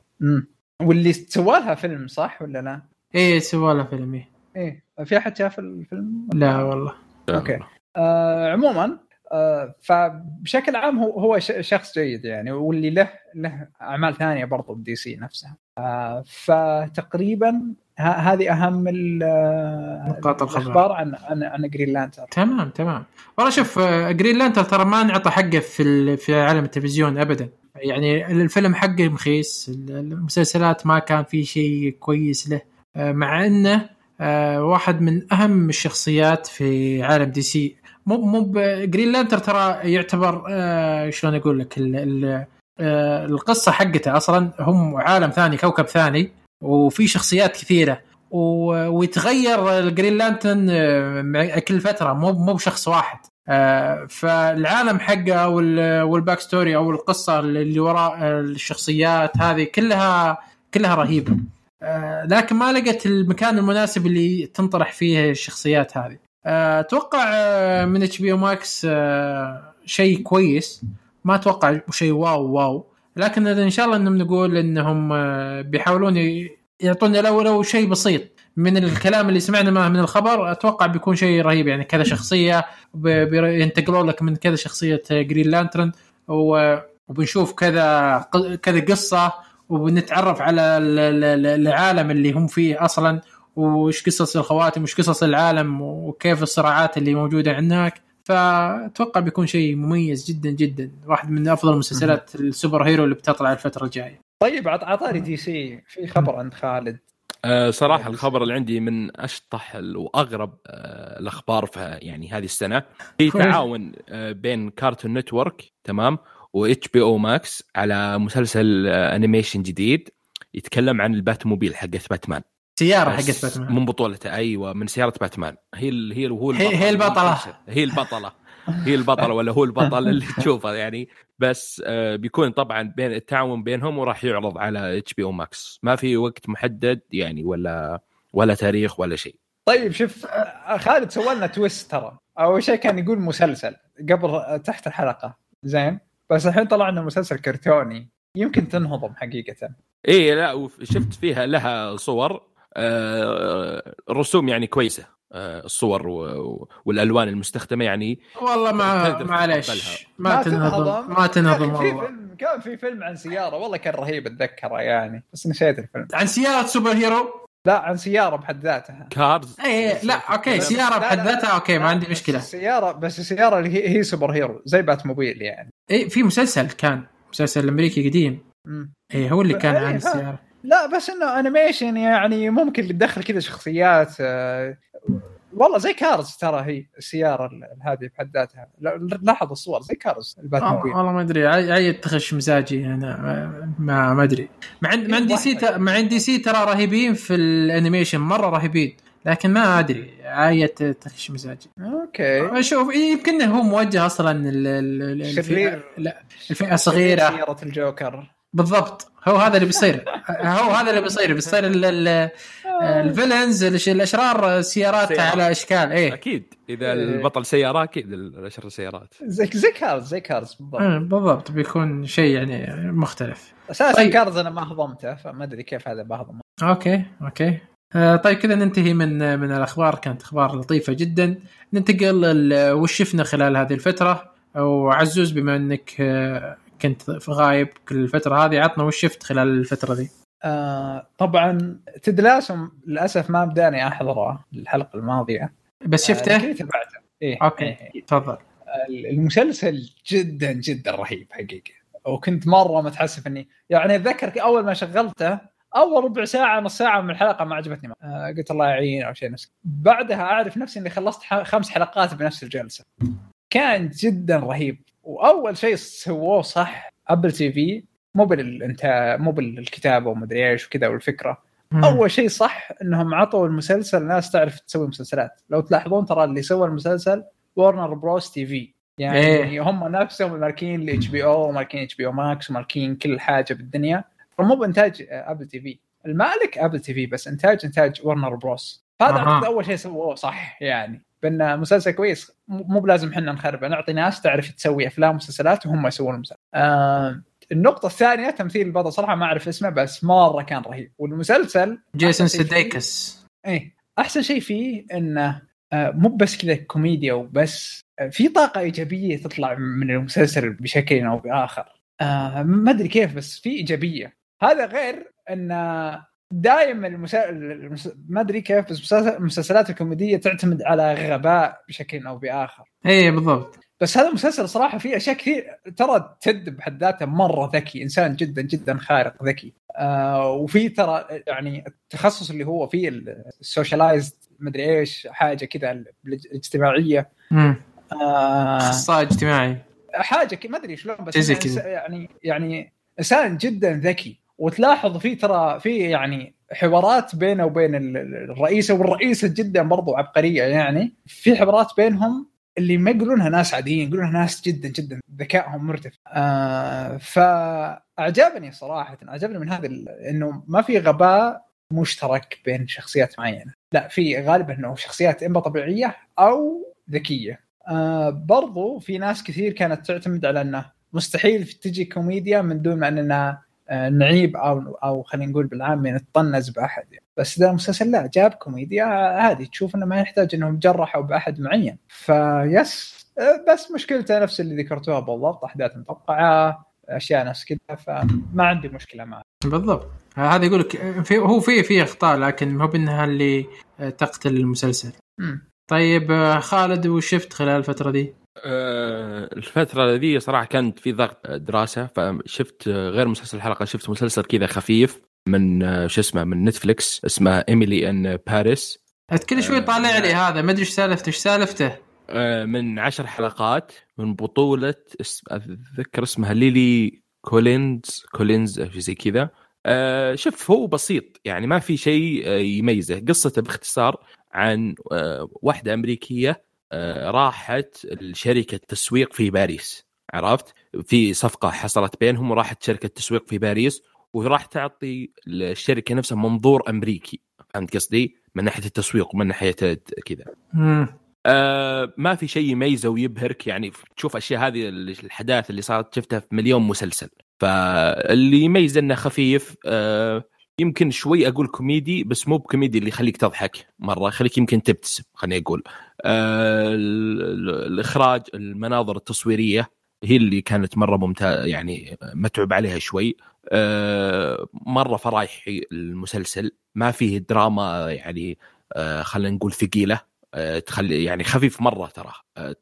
واللي سوى لها فيلم صح ولا لا؟ إيه سوى له فيلم إيه. إيه. في أحد شاف الفيلم؟ لا والله. okay. آه عموما آه فبشكل عام هو هو ش- شخص جيد يعني واللي له له أعمال ثانية برضو ب DC نفسها. آه فتقريبا هذه أهم ال- آه، نقاط الخبر. الأخبار عن عن عن Green Lantern تمام تمام. والله شوف آه، Green Lantern ترى ما انعطى حقه في في عالم التلفزيون ابدا. يعني الفيلم حقه مخيس ال- المسلسلات ما كان في شيء كويس له. آه، مع إنه آه، واحد من أهم الشخصيات في عالم DC. مو مو Green Lantern ترى يعتبر آه، شلون أقول لك ال- ال- آه، القصة حقته أصلا هم عالم ثاني كوكب ثاني. وفي شخصيات كثيرة. و- ويتغير ال Green Lantern آه، كل فترة مو مو بشخص واحد. آه، فالعالم حقه وال- وال back story أو القصة اللي وراء الشخصيات هذه كلها كلها رهيبة. آه، لكن ما لقيت المكان المناسب اللي تنطرح فيه الشخصيات هذه. آه، أتوقع آه، من HB Max شيء كويس. ما أتوقع شيء wow wow. لكن إن شاء الله إنهم نقول إنهم آه، بيحاولون يعطونا لو لو شيء بسيط من الكلام اللي سمعنا من الخبر أتوقع بيكون شيء رهيب يعني كذا شخصية ينتقلوا لك من كذا شخصية Green Lantern و- وبنشوف كذا كذا قصة وبنتعرف على ال- ال- ال- العالم اللي هم فيه أصلا وش قصص الخواتم وش قصص العالم وكيف الصراعات اللي موجودة هناك. فأتوقع بيكون شيء مميز جدا جدا واحد من أفضل مسلسلات ال superhero اللي بتطلع الفترة الجاية. طيب عط- عطاري DC في خبر عند خالد؟ آه، صراحة الخبر اللي عندي من أشطح ال- وأغرب آه، الأخبار في يعني هذه السنة. في. تعاون آه، بين Cartoon Network تمام و HBO Max على مسلسل animation جديد يتكلم عن ال Batmobile حقت باتمان سيارة حقت باتمان. من بطولته أيوه من سيارة باتمان. هي ال- هي هو هي- هي البطلة. هي البطلة. هي البطلة ولا هو البطل اللي *laughs* تشوفه يعني. بس آه، بيكون طبعا بين التعاون بينهم وراح يعرض على HBO Max ما في وقت محدد يعني ولا ولا تاريخ ولا شيء. طيب شوف آه، خالد سوى لنا twist ترى. أول شيء كان يقول مسلسل قبل آه، تحت الحلقة. زين؟ بس الحين طلع لنا مسلسل كرتوني. يمكن تنهضم حقيقة. إيه لا شفت فيها لها صور. الرسوم يعني كويسة. آه، الصور والألوان المستخدمة يعني والله ما تتقبلها. ما تنهضم. ما تنهضم والله. فيلم كان في فيلم عن سيارة والله كان رهيب أتذكره يعني بس نسيت الفيلم. عن سيارة superhero؟ لا عن سيارة بحد ذاتها. Cars اي لا أوكي لا، سيارة لا، بحد ذاتها أوكي ما عندي بس مشكلة. السياره بس السيارة اللي هي, هي superhero زي Batmobile يعني. اي في مسلسل كان مسلسل أمريكي قديم. اي هو اللي كان إيه، عن. السيارة. لا بس إنه animation يعني ممكن تدخل كذا شخصيات آه، والله زي Cars ترى هي السيارة ال- هذه بحد ذاتها. لا- لاحظ الصور زي Cars ال Batmobile. والله ما أدري. عيد تخش مزاجي أنا؟ ما- ما أدري. مع مع ان DC مع ان DC ترى رهيبين في ال animation مرة رهيبين لكن ما أدري. عيد تخش مزاجي. أوكي. شوف يمكن هو موجه أصلا ال- ال- ال- الفئه. لا الفئة صغيره سيارة الجوكر. بالضبط. هو هذا اللي بيصير. هو هذا اللي بيصير. بيصير ال- ال- ال villains الأشرار سيارات سيارات. على إشكال. إيه. أكيد. إذا إيه. البطل سيارة أكيد الأشرار سيارات. زي زي Cars زي Cars بالضبط. آه، بالضبط. بيكون شيء يعني مختلف. أساسا طيب. Cars أنا ما هضمته فما أدري كيف هذا بهضمه. أوكي أوكي. آه طيب كذا ننتهي من من الأخبار. كانت أخبار لطيفة جدا. ننتقل وش شفنا خلال هذه الفترة؟ وعزوز بما إنك آه، كنت في غايب كل الفترة هذه عطنا وش شفت خلال الفترة دي آه طبعا Ted Lasso للأسف ما مداني أحضره الحلقة الماضية. بس آه شفته؟ لكني تابعته إيه أوكي إيه. تفضل. المسلسل جدا جدا رهيب حقيقة. وكنت مرة متحسف اني يعني أتذكر أول ما شغلته أول ربع ساعة نص ساعة من الحلقة ما عجبتني. آه قلت الله يعين أو شيء نفس بعدها أعرف نفسي إني خلصت خمس حلقات بنفس الجلسة. كان جدا رهيب. وأول شيء سووه صح Apple TV مو بالانت مو بالكتابة ومدري إيش وكذا والفكرة. مم. أول شيء صح إنهم عطوا المسلسل ناس تعرف تسوي مسلسلات. لو تلاحظون ترى اللي سوى المسلسل Warner Bros TV يعني إيه. هم نفسهم ماسكين ال HBO وماسكين HBO Max وماسكين كل حاجة بالدنيا. مو بإنتاج Apple TV المالك Apple TV بس إنتاج إنتاج Warner Bros أها. أعتقد أول شيء سووه صح يعني. بأن مسلسل كويس. مو بلازم إحنا نخربه نعطي ناس تعرف تسوي أفلام ومسلسلات وهم يسوون المسلسل آه النقطة الثانية تمثيل البطل صراحة ما أعرف اسمه بس مرة كان رهيب. والمسلسل جيسون سوديكس. إيه أحسن شيء فيه إنه آه، مو بس كذا كوميديا وبس آه، في طاقة إيجابية تطلع من المسلسل بشكل أو بآخر. آه، ما أدري كيف بس في إيجابية. هذا غير إن دائما المسا... المس... ما أدري كيف بس مسلسل- المسلسلات الكوميدية تعتمد على غباء بشكل أو بآخر. إيه بالضبط. بس هذا المسلسل صراحة فيه أشياء كثير ترى تد بحد ذاته مرة ذكي إنسان جدا جدا خارق ذكي. آه وفي ترى يعني التخصص اللي هو فيه السوشيالايزد مدري إيش حاجة كذا الاجتماعية. مم. آه أخصائي اجتماعي. حاجة ما أدري شلون بس يعني يعني إنسان جدا ذكي. وتلاحظ فيه ترى في يعني حوارات بينه وبين ال- ال- الرئيسه والرئيسه جدا برضو عبقرية يعني. في حوارات بينهم اللي ما يقولونها ناس عاديين يقولونها ناس جدا جدا ذكائهم مرتفع. آه فأعجبني صراحة أعجبني من هذا إنه ما في غباء مشترك بين شخصيات معينة. لا في غالبا إنه شخصيات إما طبيعية أو ذكية. آه برضو في ناس كثير كانت تعتمد على إنه مستحيل تجي كوميديا من دون ما اننا آه، نعيب أو أو خلينا نقول بالعامي نتطنز بأحد يعني. بس ذا المسلسل لا جاب كوميديا عادي تشوف إنه ما يحتاج إنهم جرحوا بأحد معين فيس آه، بس مشكلته نفس اللي ذكرتوها بالضبط احداث متوقعة أشياء نفس كذا فما عندي مشكلة معه بالضبط هذا يقول لك في هو في في أخطاء لكن ما هو بإنها اللي تقتل المسلسل مم. طيب آه، خالد وش شفت خلال الفترة دي؟ آه، الفترة ذي صراحة كانت في ضغط دراسة فشفت غير مسلسل الحلقة شفت مسلسل كذا خفيف من آه، شو اسمه من نتفليكس اسمه إيميلي إن باريس. كل شوي آه، طالع لي هذا ما أدري إيش سالفته إيش سالفته؟ من عشر حلقات من بطولة أتذكر اسمها ليلي كولينز كولينز زي كذا. شوف هو بسيط يعني ما في شيء يميزه. قصته باختصار عن واحدة أمريكية آه، راحت لشركة تسويق في باريس عرفت؟ في صفقة حصلت بينهم وراحت شركة تسويق في باريس وراح تعطي الشركة نفسها منظور أمريكي فهمت قصدي؟ من ناحية التسويق ومن ناحية كذا. آه ما في شيء يميزه ويبهرك يعني تشوف أشياء هذه الحداث اللي صارت شفتها في مليون مسلسل. فاللي يميز إنه خفيف آه يمكن شوي أقول كوميدي بس مو بكوميدي اللي يخليك تضحك مرة يخليك يمكن تبتسم خليني أقول. آه ال- ال- الإخراج المناظر التصويرية هي اللي كانت مرة ممتازة يعني متعوب عليها شوي. آه مرة فرايحي المسلسل ما فيه دراما يعني آه خلينا نقول ثقيلة. آه، تخلي يعني خفيف مرة ترى. آه،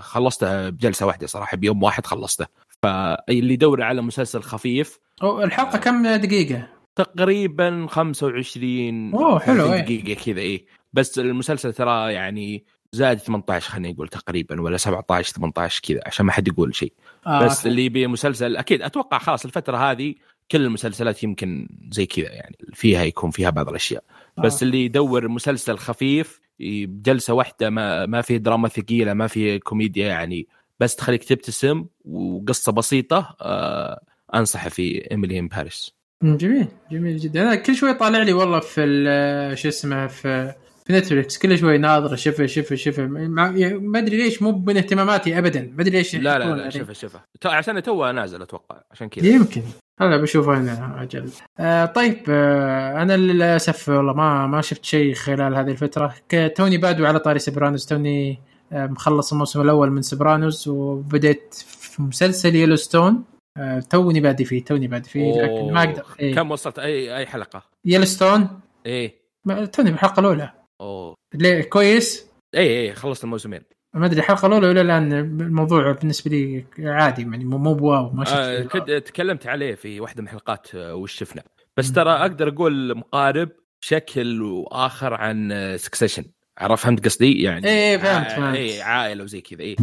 خلصته بجلسة واحدة صراحة بيوم واحد خلصته. فاللي يدور على مسلسل خفيف الحلقة كم دقيقة؟ تقريبا 25 أوه، حلو، 30 إيه. دقيقة كذا إيه. بس المسلسل ترى يعني زاد 18 خلينا نقول تقريبا ولا 17 18 كذا عشان ما حد يقول شيء. آه بس اللي يبي مسلسل أكيد أتوقع خلاص الفترة هذه كل المسلسلات يمكن زي كذا يعني فيها يكون فيها بعض الأشياء. بس آه. اللي يدور مسلسل خفيف بجلسه واحدة ما ما فيه دراما ثقيلة ما فيه كوميديا يعني بس تخليك تبتسم وقصة بسيطة آه انصح في Emily in Paris جميل جميل جدا. أنا كل شوي طالع لي والله في شو اسمه في في Netflix كل شوي ناظر شوفه شوفه شوفه ما أدري ليش مو من اهتماماتي ابدا. ما أدري ليش لا لا شوفه تو- عشان تو نازل أتوقع. عشان كذا. يمكن. هلا بشوفه أنا أجل آه طيب آه أنا للأسف والله ما ما شفت شيء خلال هذه الفترة. توني بادي على طاري Sopranos. توني آه مخلص الموسم الأول من Sopranos وبديت في مسلسل Yellowstone آه توني بادي فيه توني بادي فيه لكن ما أقدر. إيه. كم وصلت؟ اي أي حلقة؟ Yellowstone إيه. ما- توني بالحلقة الأولى. أوه. ليه؟ كويس؟ اي اي خلصت الموسمين. ما أدري الحلقة الأولى ولا الآن؟ الموضوع بالنسبة لي عادي يعني مو ب wow ما شفت آه. كنت تكلمت عليه في واحدة من الحلقات آه، وش شفنا. بس ترى أقدر أقول مقارب بشكل وآخر عن Succession عرفت فهمت قصدي؟ يعني إيه، فهمت، فهمت. اي عائلة وزي كذا اي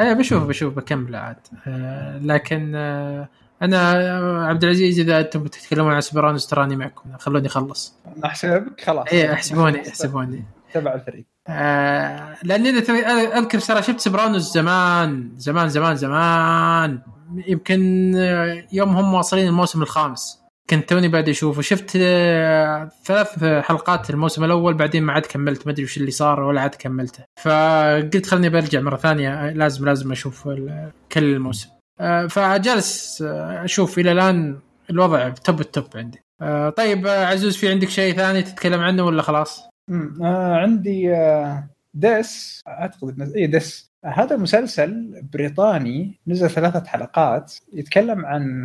إيه بشوف بشوف بكمل عاد. آه لكن آه أنا آه، عبد العزيز إذا أنتم بتتكلمون عن Sopranos تراني معكم. خلوني أخلص. نحسبك خلاص. إيه أحسبوني أحسبوني. تبع الفريق. آه لأني أنا أذكر ترى شفت Sopranos زمان زمان زمان زمان. يمكن يوم هم واصلين الموسم الخامس. كنت توني بعد اشوفه شفت آه، ثلاث حلقات الموسم الأول بعدين ما عاد كملت. ما أدري وش اللي صار ولا عاد كملته. فقلت خلني برجع مرة ثانية. لازم لازم أشوف كل الموسم. آه، فجالس آه، أشوف إلى الآن الوضع top ال top عندي. طيب عزوز في عندك شيء ثاني تتكلم عنه ولا خلاص؟ آه عندي آه Des. أعتقد اي Des. هذا مسلسل بريطاني نزل ثلاثة حلقات يتكلم عن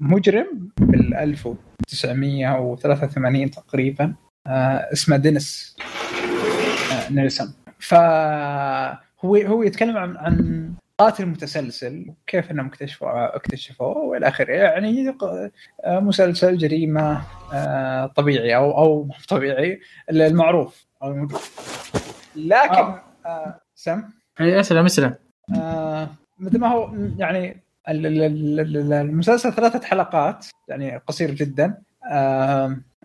مجرم بال 1983 تقريبا آه اسمه دينيس آه نيلسون. فهو هو يتكلم عن عن قاتل متسلسل وكيف إنهم اكتشفوا اكتشفوه وإلى آخره. يعني آه، مسلسل جريمة آه، طبيعي أو أو طبيعي المعروف أو الموجود لكن آه. آه سم؟ اي أسلم أسلم. آه مثل ما هو يعني المسلسل ثلاثة حلقات يعني قصير جدا.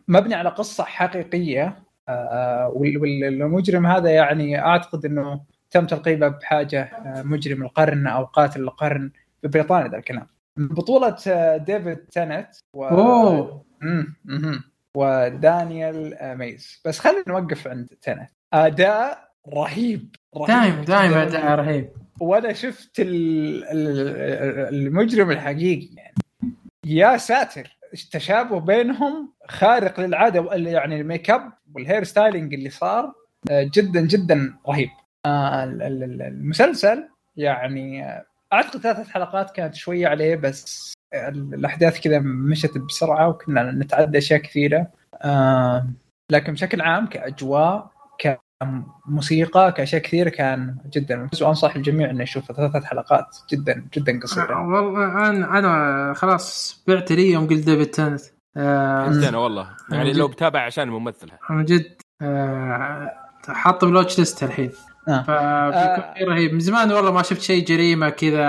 مبني على قصة حقيقية. آه وال- وال- والمجرم هذا يعني أعتقد إنه تم تلقيبه بحاجة آه، مجرم القرن أو قاتل القرن ببريطانيا ذا الكلام. بطولة آه، ديفيد تينانت و... مهم. ودانيال ميز. بس خلينا نوقف عند تينانت أداء رهيب رهيب. دايم دايم. أداء رهيب. وأنا شفت ال- ال- المجرم الحقيقي يعني. يا ساتر التشابه بينهم خارق للعادة يعني الميك أب وال hair styling اللي صار آه، جدا جدا رهيب. آه، ال- ال- ال- المسلسل يعني آه، أعتقد ثلاث حلقات كانت شوية عليه بس ال- الأحداث كذا مشت بسرعة وكنا نتعدى أشياء كثيرة. لكن بشكل عام كأجواء كموسيقى كأشياء كثيره كان جدا. ممتاز وانصح الجميع إنه يشوف ثلاث حلقات جدا جدا قصيرة. والله أنا أنا خلاص بعت لي يوم قلت ديفيد تينانت آه حسينا والله. يعني. لو بتابع عشان الممثل من جد آه حاطه بال watch list الحين. آه. فبيكون آه. رهيب. من زمان والله ما شفت شيء جريمة كذا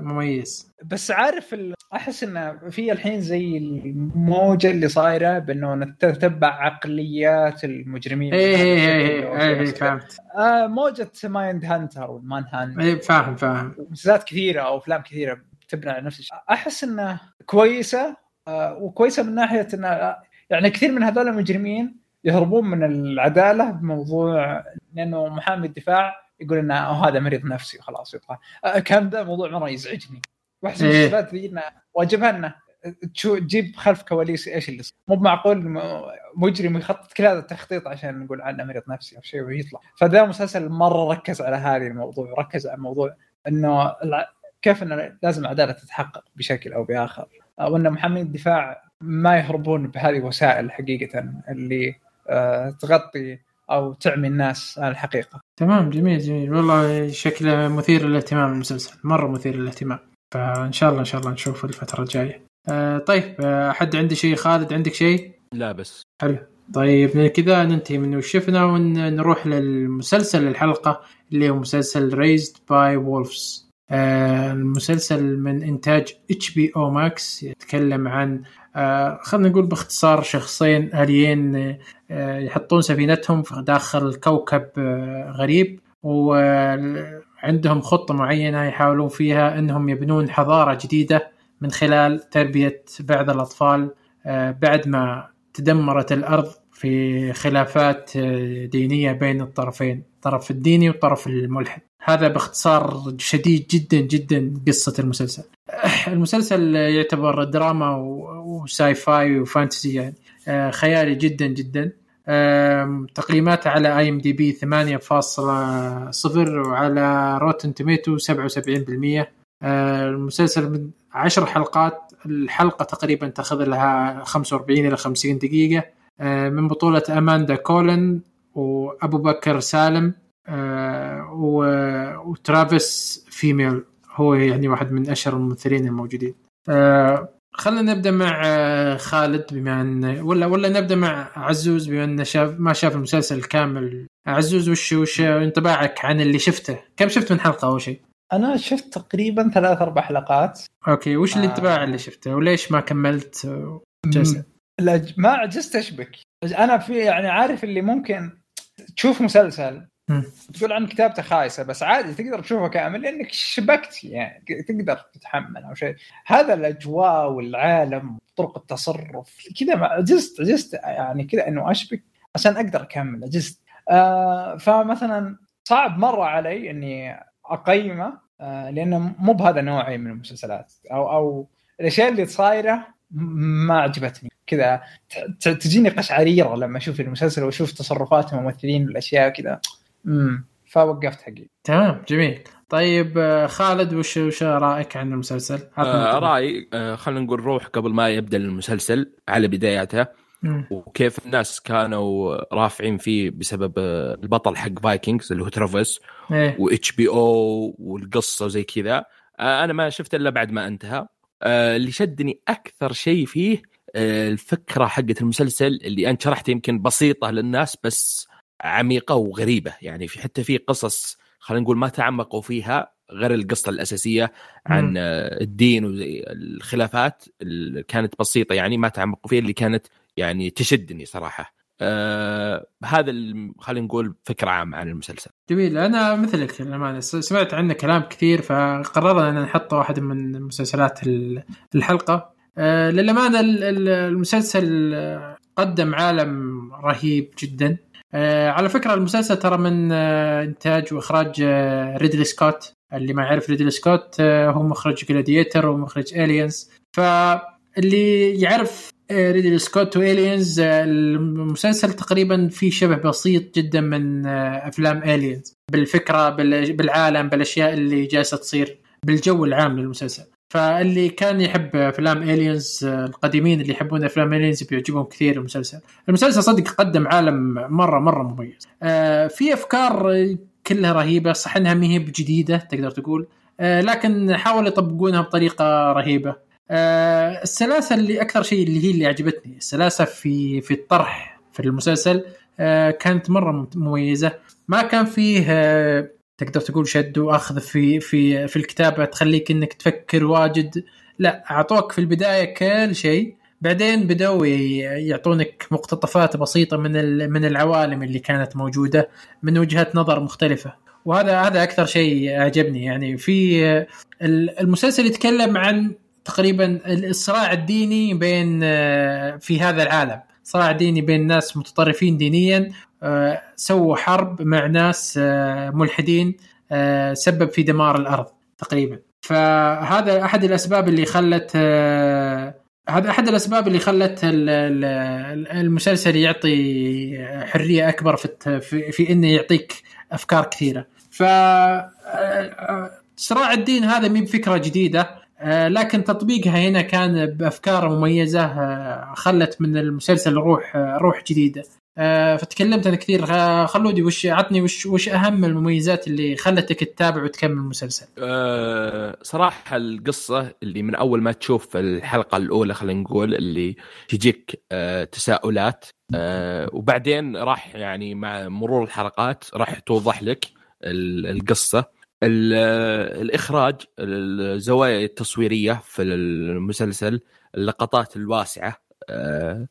مميز. بس عارف ال... أحس انه في الحين زي الموجة اللي صايرة بأنه نتتبع عقليات المجرمين إيه إيه إيه فهمت. آه موجة Mindhunter وال Manhunter إيه فاهم فاهم. مسلسلات كثيرة أو أفلام كثيرة تبنى على نفس الشيء. أحس إنه كويسة آه وكويسة من ناحية انه يعني كثير من هذول المجرمين يهربون من العدالة بموضوع لأنه محامي الدفاع يقول إنه "أوه هذا مريض نفسي وخلاص يطلع. آه كان ده موضوع مرة يزعجني. واحس من إيه. المسلسلات ذي واجبها إنه تجيب خلف كواليس إيش اللي صار مو معقول مجرم يخطط كل هذا التخطيط عشان نقول عنه مريض نفسي أو شيء ويطلع. فذا مسلسل مرة ركز على هذه الموضوع وركز على موضوع إنه كيف إنه لازم العدالة تتحقق بشكل أو بآخر. وان محامين الدفاع ما يهربون بهذه الوسائل حقيقة اللي آه، تغطي أو تعمي الناس عن الحقيقة. تمام جميل جميل. والله شكله مثير للاهتمام المسلسل مرة مثير للاهتمام. فإن شاء الله إن شاء الله نشوفه الفترة الجاية. آه طيب آه، أحد عنده شيء؟ خالد عندك شيء؟ لا بس. حلو. طيب كذا ننتهي من وش شفنا ونروح للمسلسل الحلقة اللي هو مسلسل Raised by Wolves المسلسل من إنتاج HBO Max يتكلم عن آه خلينا نقول باختصار شخصين آليين آه يحطون سفينتهم داخل كوكب آه غريب. وعندهم خطة معينة يحاولون فيها إنهم يبنون حضارة جديدة من خلال تربية بعض الأطفال آه، بعد ما تدمرت الأرض في خلافات آه، دينية بين الطرفين الطرف الديني والطرف الملحد. هذا باختصار شديد جدا جدا قصة المسلسل. المسلسل يعتبر دراما و sci-fi و fantasy يعني. آه، خيالي جدا جدا. تقييماته على IMDb 8.0 وعلى Rotten Tomatoes 77% المسلسل من 10 حلقات. الحلقة تقريبا تأخذ لها 45 إلى 50 دقيقة. آه، من بطولة أماندا كولن وأبو بكر سالم آه، وترافيس فيميل. هو يعني واحد من أشهر الممثلين الموجودين. آه، خلينا نبدأ مع خالد بما ان ولا ولا نبدأ مع عزوز بما إنه شاف ما شاف المسلسل كامل عزوز وش وش انطباعك عن اللي شفته؟ كم شفت من حلقة أول شيء؟ أنا شفت تقريبا ثلاث أربع حلقات okay وش الانطباع آه. اللي شفته وليش ما كملت جلسه؟ لا ما عجزت أشبك أنا في يعني عارف اللي ممكن تشوف مسلسل تقول عن كتابته خايسة بس عادي تقدر تشوفه كامل لأنك شبكت يعني تقدر تتحمل أو شيء. هذا الأجواء والعالم طرق التصرف كذا عجزت عجزت يعني كذا إنه أشبك عشان أقدر اكمل عجزت آه فمثلا صعب مرة علي إني أقيمه آه لأنه مو بهذا نوعي من المسلسلات. أو أو الأشياء اللي صايره ما عجبتني. كذا تجيني قشعريرة لما أشوف المسلسل وأشوف تصرفات الممثلين والأشياء كذا. امم فوقفت حقي. تمام جميل. طيب آه، خالد وش وش رأيك عن المسلسل؟ آه رأيي آه خلينا نقول روح قبل ما يبدأ المسلسل على بداياته وكيف الناس كانوا رافعين فيه بسبب آه، البطل حق Vikings اللي هو ترافيس. و HBO والقصة وزي كذا. آه، أنا ما شفت إلا بعد ما انتهى. آه، اللي شدني أكثر شيء فيه الفكرة حقت المسلسل اللي أنت شرحت يمكن بسيطة للناس بس عميقة وغريبة. يعني في حتى في قصص خلينا نقول ما تعمقوا فيها غير القصة الأساسية عن الدين والخلافات اللي كانت بسيطة. يعني ما تعمقوا فيها اللي كانت يعني تشدني صراحة. آه هذا خلينا نقول فكرة عامة عن المسلسل. جميل. أنا مثلك للامانه سمعت عنه كلام كثير فقررنا أن نحطه واحد من مسلسلات الحلقة. آه للأمانة المسلسل قدم عالم رهيب جدا. آه على فكرة المسلسل ترى من آه إنتاج وإخراج آه ريدلي سكوت اللي ما يعرف ريدلي سكوت آه هو مخرج Gladiator ومخرج Aliens فاللي يعرف ريدلي سكوت و Aliens المسلسل تقريبا في شبه بسيط جدا من آه، أفلام Aliens بالفكرة بالعالم بالأشياء اللي جالسة تصير بالجو العام للمسلسل. فاللي كان يحب أفلام الينز آه، القديمين اللي يحبون أفلام الينز بيعجبهم كثير المسلسل. المسلسل صدق قدم عالم مرة مرة مميز. آه، في أفكار كلها رهيبة صح إنها ما هي بجديدة تقدر تقول. لكن حاولوا يطبقونها بطريقة رهيبة. آه السلاسة اللي أكثر شيء اللي هي اللي عجبتني السلاسة في في الطرح في المسلسل آه كانت مرة مميزة. ما كان فيه آه تقدر تقول شد وأخذ في في في الكتابه تخليك إنك تفكر واجد. لا أعطوك في البداية كل شيء بعدين بدأوا يعطونك مقتطفات بسيطة من من العوالم اللي كانت موجودة من وجهات نظر مختلفة. وهذا هذا أكثر شيء عجبني يعني في المسلسل يتكلم عن تقريبا الصراع الديني بين آه، في هذا العالم. صراع ديني بين ناس متطرفين دينيا سووا حرب مع ناس آه، ملحدين سبب في دمار الأرض تقريبا. فهذا أحد الأسباب اللي خلت هذا أحد الأسباب اللي خلت المسلسل يعطي حرية أكبر في في إنه يعطيك أفكار كثيرة. ف صراع الدين هذا مي بفكرة جديدة آه، لكن تطبيقها هنا كان بأفكار مميزة آه، خلت من المسلسل روح آه، روح جديدة. آه فتكلمت أنا كثير. خ- خلودي وش عطني وش وش أهم المميزات اللي خلتك تتابع وتكمل المسلسل أه صراحة القصة اللي من أول ما تشوف الحلقة الأولى خلينا نقول اللي تجيك أه تساؤلات أه وبعدين راح يعني مع مرور الحلقات راح توضح لك ال- القصة. ال- آه، الإخراج الزوايا التصويرية في المسلسل اللقطات الواسعة أه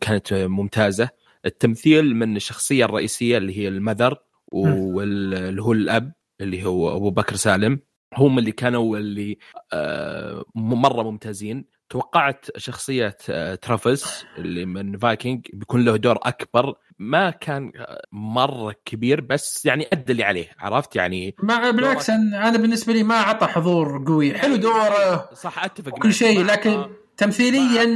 كانت ممتازة. التمثيل من الشخصية الرئيسية اللي هي ال Mother واللي هو الأب اللي هو أبو بكر سالم. هم اللي كانوا اللي آه، مرة ممتازين. توقعت شخصية آه، ترافيس اللي من Vikings بيكون له دور أكبر. ما كان آه، مرة كبير بس يعني أدى اللي عليه عرفت؟ يعني ما بالعكس أنا أنا بالنسبة لي ما عطى حضور قوي. حلو دوره. صح أتفق معك. شيء لكن تمثيليا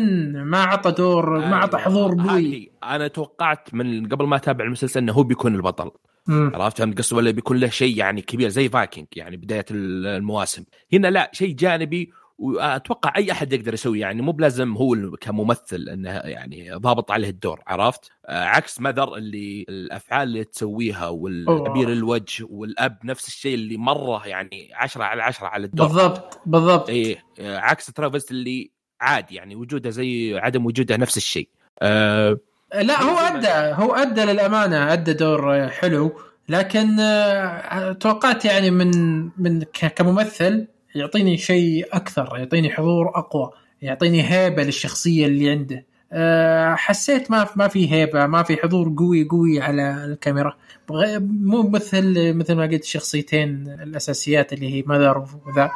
ما عطى دور ما عطى أيوة، حضور قوي. أنا توقعت من قبل ما أتابع المسلسل إنه هو بيكون البطل. مم. عرفت فهمت قصدي ولا بيكون له شيء يعني كبير زي Vikings يعني بداية المواسم. هنا لا شيء جانبي وأتوقع أي أحد يقدر يسوي يعني مو بلازم هو كممثل إنه يعني ضابط عليه الدور عرفت؟ آه، عكس Mother اللي الأفعال اللي تسويها والتعبير الوجه والأب نفس الشيء اللي مرة يعني عشرة على عشرة على الدور. بالضبط بالضبط. إيه آه، عكس ترافيس اللي عادي يعني وجوده زي عدم وجوده نفس الشيء. آه لا هو أدى هو أدى للأمانة أدى دور حلو لكن آه، توقعت يعني من من كممثل يعطيني شيء أكثر يعطيني حضور أقوى يعطيني هيبة للشخصية اللي عنده. آه، حسيت ما ما في هيبة ما في حضور قوي قوي على الكاميرا. مو مثل مثل ما قلت الشخصيتين الأساسيات اللي هي ماذر وذا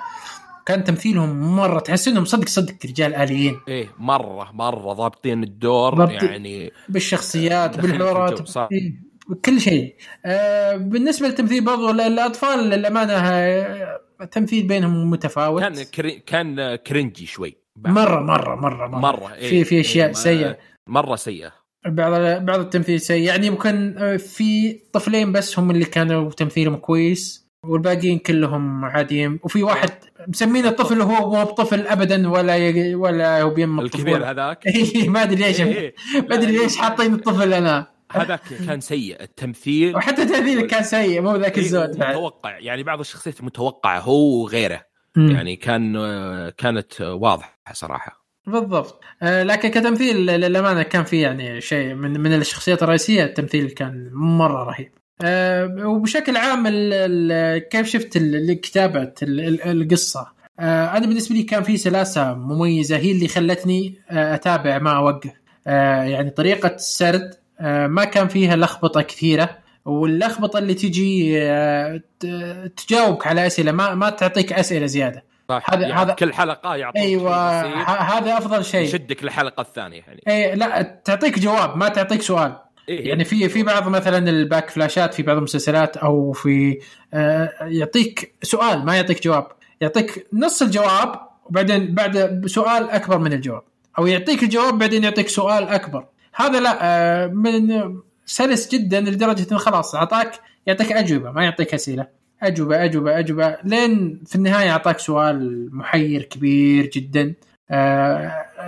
كان تمثيلهم مرة تحس إنهم صدق صدق رجال آليين. إيه مرة مرة ضابطين الدور ضابطين. يعني بالشخصيات بالحوارات. إيه، كل شيء. آه بالنسبة للتمثيل برضو ال- الأطفال للأمانة آه، التمثيل بينهم متفاوت. كان كري... كان كرنجي شوي. مرة مرة مرة مرة, مرة إيه. في في أشياء إيه، سيئة. مرة سيئة. بعض بعض التمثيل سيء. يعني ممكن آه، في طفلين بس هم اللي كانوا تمثيلهم كويس والباقيين كلهم عاديين. وفي واحد مسمين الطفل هو مو بطفل ابدا ولا ي... ولا هو بيم الكبير هذاك؟ *laughs* إيه، ما أدري ليش. إيه، إيه. ما أدري ليش حاطين الطفل أنا هذاك كان سيء التمثيل. وحتى تمثيله كان سيء مو ذاك إيه، الزود. متوقع. يعني بعض الشخصيات متوقعة هو وغيره. مم. يعني كان كانت واضحة صراحة. بالضبط. آه لكن كتمثيل للأمانة كان في يعني شيء من من الشخصيات الرئيسية التمثيل كان مرة رهيب. آه وبشكل عام ال ال كيف شفت كتابة ال- ال- القصة؟ آه أنا بالنسبة لي كان في سلاسة مميزة هي اللي خلتني آه أتابع ما أوقف. آه يعني طريقة السرد آه ما كان فيها لخبطة كثيرة واللخبطة اللي تجي آه تجاوبك على أسئلة ما ما تعطيك أسئلة زيادة. صح هذا- يعني هذا- كل حلقة يعطيك أيوه هذا أفضل شيء. يشدك للحلقه الثانية يعني. اي لا تعطيك جواب ما تعطيك سؤال. إيه يعني في في بعض مثلا الباك فلاشات في بعض المسلسلات أو في آه يعطيك سؤال ما يعطيك جواب. يعطيك نص الجواب وبعدين بعد سؤال أكبر من الجواب. أو يعطيك الجواب بعدين يعطيك سؤال أكبر. هذا لا آه من سلس جدا لدرجة إنه خلاص أعطاك يعطيك أجوبة ما يعطيك أسئلة. أجوبة أجوبة أجوبة. لين في النهاية أعطاك سؤال محير كبير جدا.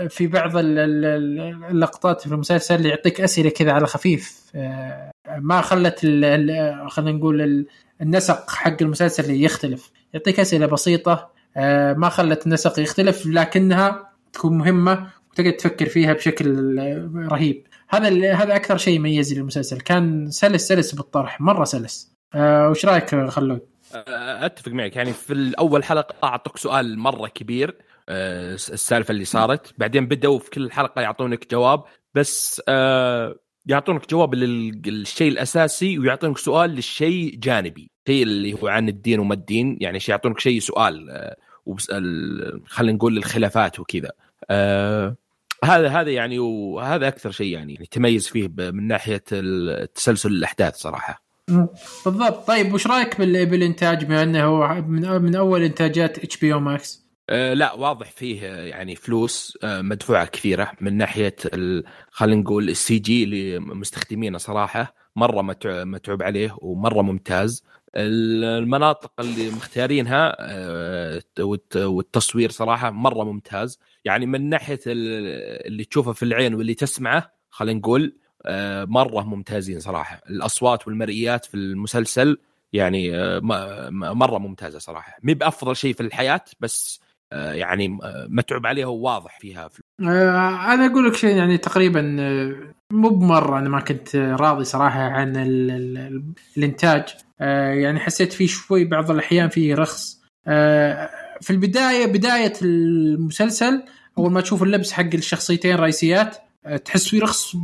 في بعض ال- ال- ال- اللقطات في المسلسل يعطيك أسئلة كذا على خفيف. آه، ما خلت خلينا نقول ال- النسق حق المسلسل يختلف. يعطيك أسئلة بسيطة آه، ما خلت النسق يختلف لكنها تكون مهمة وتقدر تفكر فيها بشكل آه، رهيب. هذا هذا أكثر شيء يميز المسلسل. كان سلس سلس بالطرح مرة سلس. آه، وش رأيك خلود؟ أتفق معك يعني في الأول حلقة أعطوك سؤال مرة كبير آه، السالفة اللي صارت. بعدين بدأوا في كل حلقة يعطونك جواب بس آه، يعطونك جواب لل- للشيء الأساسي ويعطونك سؤال للشيء جانبي شيء اللي هو عن الدين وما الدين يعني يعطونك شيء سؤال آه، خلينا نقول الخلافات وكذا. آه، هذا هذا يعني وهذا أكثر شيء يعني تميز فيه من ناحية التسلسل الأحداث صراحة. بالضبط. طيب وش رأيك بال- بالإنتاج بما إنه من أول إنتاجات HBO Max؟ آه، لا واضح فيه آه، يعني فلوس آه، مدفوعة كثيرة من ناحية خلينا نقول السي جي اللي مستخدمينه صراحة. مرة متع- متعوب عليه ومرة ممتاز. ال- المناطق اللي مختارينها والت- والتصوير صراحة مرة ممتاز. يعني من ناحية ال- اللي تشوفه في العين واللي تسمعه خلينا نقول مرة ممتازين صراحة. الأصوات والمرئيات في المسلسل يعني مرة ممتازة صراحة. مي بأفضل شيء في الحياة بس يعني آه، متعوب عليها وواضح فيها. في آه، أنا أقول لك شيء يعني تقريبا آه، مو بمرة أنا ما كنت راضي صراحة عن ال ال الإنتاج. آه، يعني حسيت فيه شوي بعض الأحيان فيه رخص. آه، في البداية بداية المسلسل أول ما تشوف اللبس حق الشخصيتين الرئيسيات تحس فيه رخص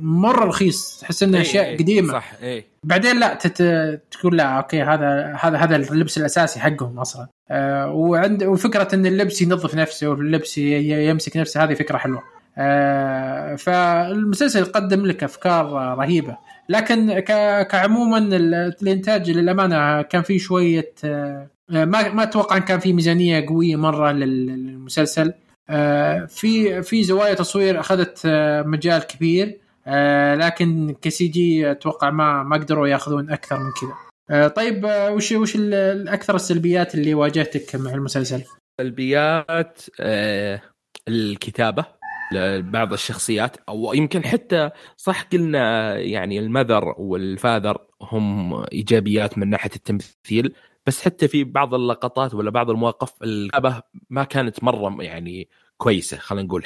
مرة رخيص تحس إنه أشياء إيه، إيه، قديمة. صح إيه. بعدين لا تت... تقول لا أوكي هذا هذا هذا اللبس الأساسي حقهم أصلا. آه وعند وفكرة إن اللبس ينظف نفسه واللبس يمسك نفسه هذه فكرة حلوة. آه فالمسلسل قدم لك أفكار رهيبة. لكن ك... كعموما ال- الإنتاج للأمانة كان فيه شوية آه ما ما أتوقع إن كان في ميزانية قوية مرة لل- للمسلسل. في في زوايا تصوير أخذت آه مجال كبير آه لكن كسي جي أتوقع ما ما قدروا ياخذون أكثر من كذا آه طيب آه وش وش ال- الأكثر السلبيات اللي واجهتك مع المسلسل؟ سلبيات آه، الكتابة لبعض الشخصيات أو يمكن حتى صح قلنا يعني المذر والفاذر هم إيجابيات من ناحية التمثيل بس حتى في بعض اللقطات ولا بعض المواقف الكتابة ما كانت مرة يعني كويسة خلينا نقول.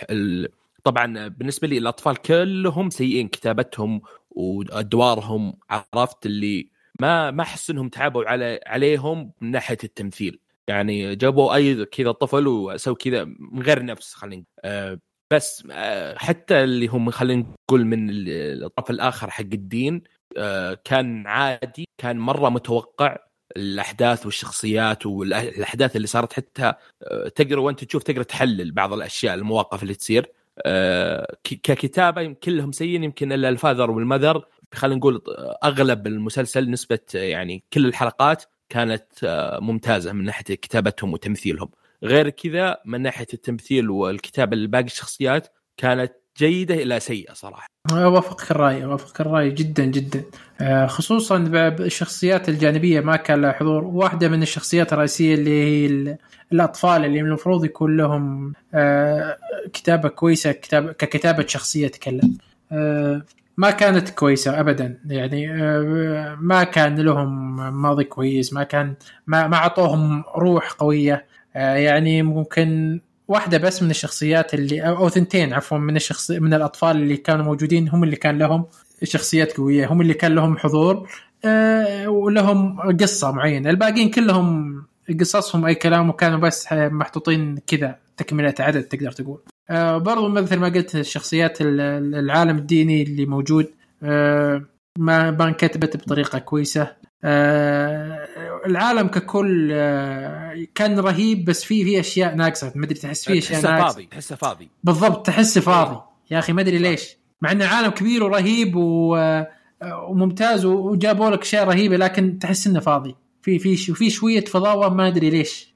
طبعا بالنسبة لي الأطفال كلهم سيئين كتابتهم وأدوارهم عرفت اللي ما ما أحس إنهم تعبوا على عليهم من ناحية التمثيل. يعني جابوا أي كذا طفل وسووا كذا من غير نفس خلينا. آه بس آه حتى اللي هم خلينا نقول من ال- الطرف الآخر حق الدين آه كان عادي كان مرة متوقع. الأحداث والشخصيات والاحداث اللي صارت حتى آه، تقدر وأنت تشوف تقدر تحلل بعض الأشياء المواقف اللي تصير. آه، ككتابة كلهم سيئين يمكن الا الفاذر والمذر خلينا نقول أغلب المسلسل نسبة آه، يعني كل الحلقات كانت آه، ممتازة من ناحية كتابتهم وتمثيلهم. غير كذا من ناحية التمثيل والكتابة لباقي الشخصيات كانت جيدة إلى سيئة صراحة. اوافقك الرأي اوافقك الرأي جدا جدا. آه، خصوصا بالشخصيات الجانبية ما كان لها حضور. واحدة من الشخصيات الرئيسية اللي هي ال- الأطفال اللي المفروض يكون لهم آه، كتابة كويسة كتاب ككتابة شخصية تكلم. آه، ما كانت كويسة ابدا يعني ما كان لهم ماضي كويس ما كان ما ما أعطوهم روح قوية. يعني ممكن واحدة بس من الشخصيات اللي أو ثنتين عفوا من الشخص من الأطفال اللي كانوا موجودين هم اللي كان لهم شخصيات قوية هم اللي كان لهم حضور آه، ولهم قصة معينة. الباقيين كلهم قصصهم أي كلام وكانوا بس محطوطين كذا تكملة عدد تقدر تقول. آه، برضو مثل ما قلت الشخصيات ال- ال- العالم الديني اللي موجود آه، ما ما انكتبت بطريقة كويسة آه، العالم ككل آه، كان رهيب بس في في أشياء ناقصة. ما أدري تحس في أشياء تحسه ناقصة. فاضي تحسه فاضي. بالضبط تحس فاضي. يا أخي ما أدري ليش. مع انه عالم كبير ورهيب و... وممتاز وجابوا لك أشياء رهيبة لكن تحس إنه فاضي. في في في شوية فضاوة ما أدري ليش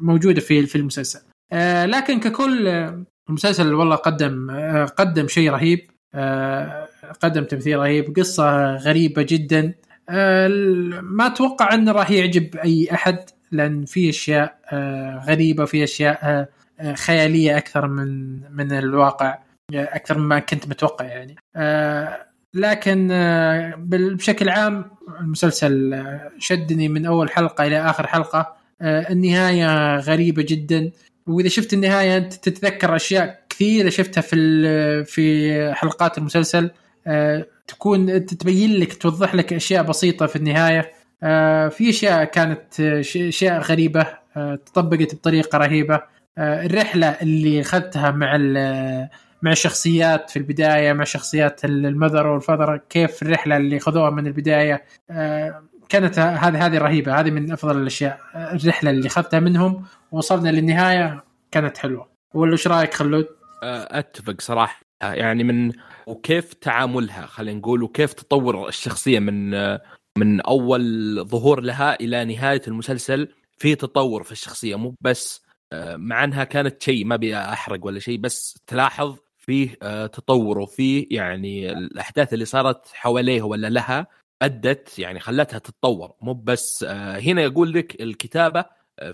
موجودة في في المسلسل. آه لكن ككل آه، المسلسل والله قدم آه قدم شيء رهيب. آه قدم تمثيل رهيب. قصة غريبة جدا. آه ما أتوقع إنه راح يعجب أي أحد لأن في أشياء آه غريبة في أشياء آه آه، خيالية أكثر من من الواقع آه، أكثر مما كنت متوقع يعني. آه، لكن آه، بشكل عام المسلسل آه، شدني من أول حلقة إلى آخر حلقة آه، النهاية غريبة جدا. وإذا شفت النهاية أنت تتذكر أشياء كثيرة شفتها في في حلقات المسلسل. آه، تكون تبين لك توضح لك أشياء بسيطة في النهاية. آه، في أشياء كانت آه، أشياء غريبة آه، تطبقت بطريقة رهيبة. آه، الرحلة اللي أخذتها مع مع الشخصيات في البداية مع شخصيات المذر والفذر كيف الرحلة اللي خذوها من البداية. آه، كانت هذه هذه رهيبة هذه من أفضل الأشياء. آه، الرحلة اللي أخذتها منهم ووصلنا للنهاية كانت حلوة. ولا إيش رأيك خلود؟ آه، أتفق صراحة. يعني من وكيف تعاملها خلينا نقول وكيف تطور الشخصية من من أول ظهور لها إلى نهاية المسلسل في تطور في الشخصية. مو بس آه، مع أنها كانت شيء ما أبي أحرق ولا شيء بس تلاحظ فيه آه، تطور وفيه يعني الأحداث اللي صارت حواليه ولا لها أدت يعني خلتها تتطور. مو بس آه، هنا يقول لك الكتابة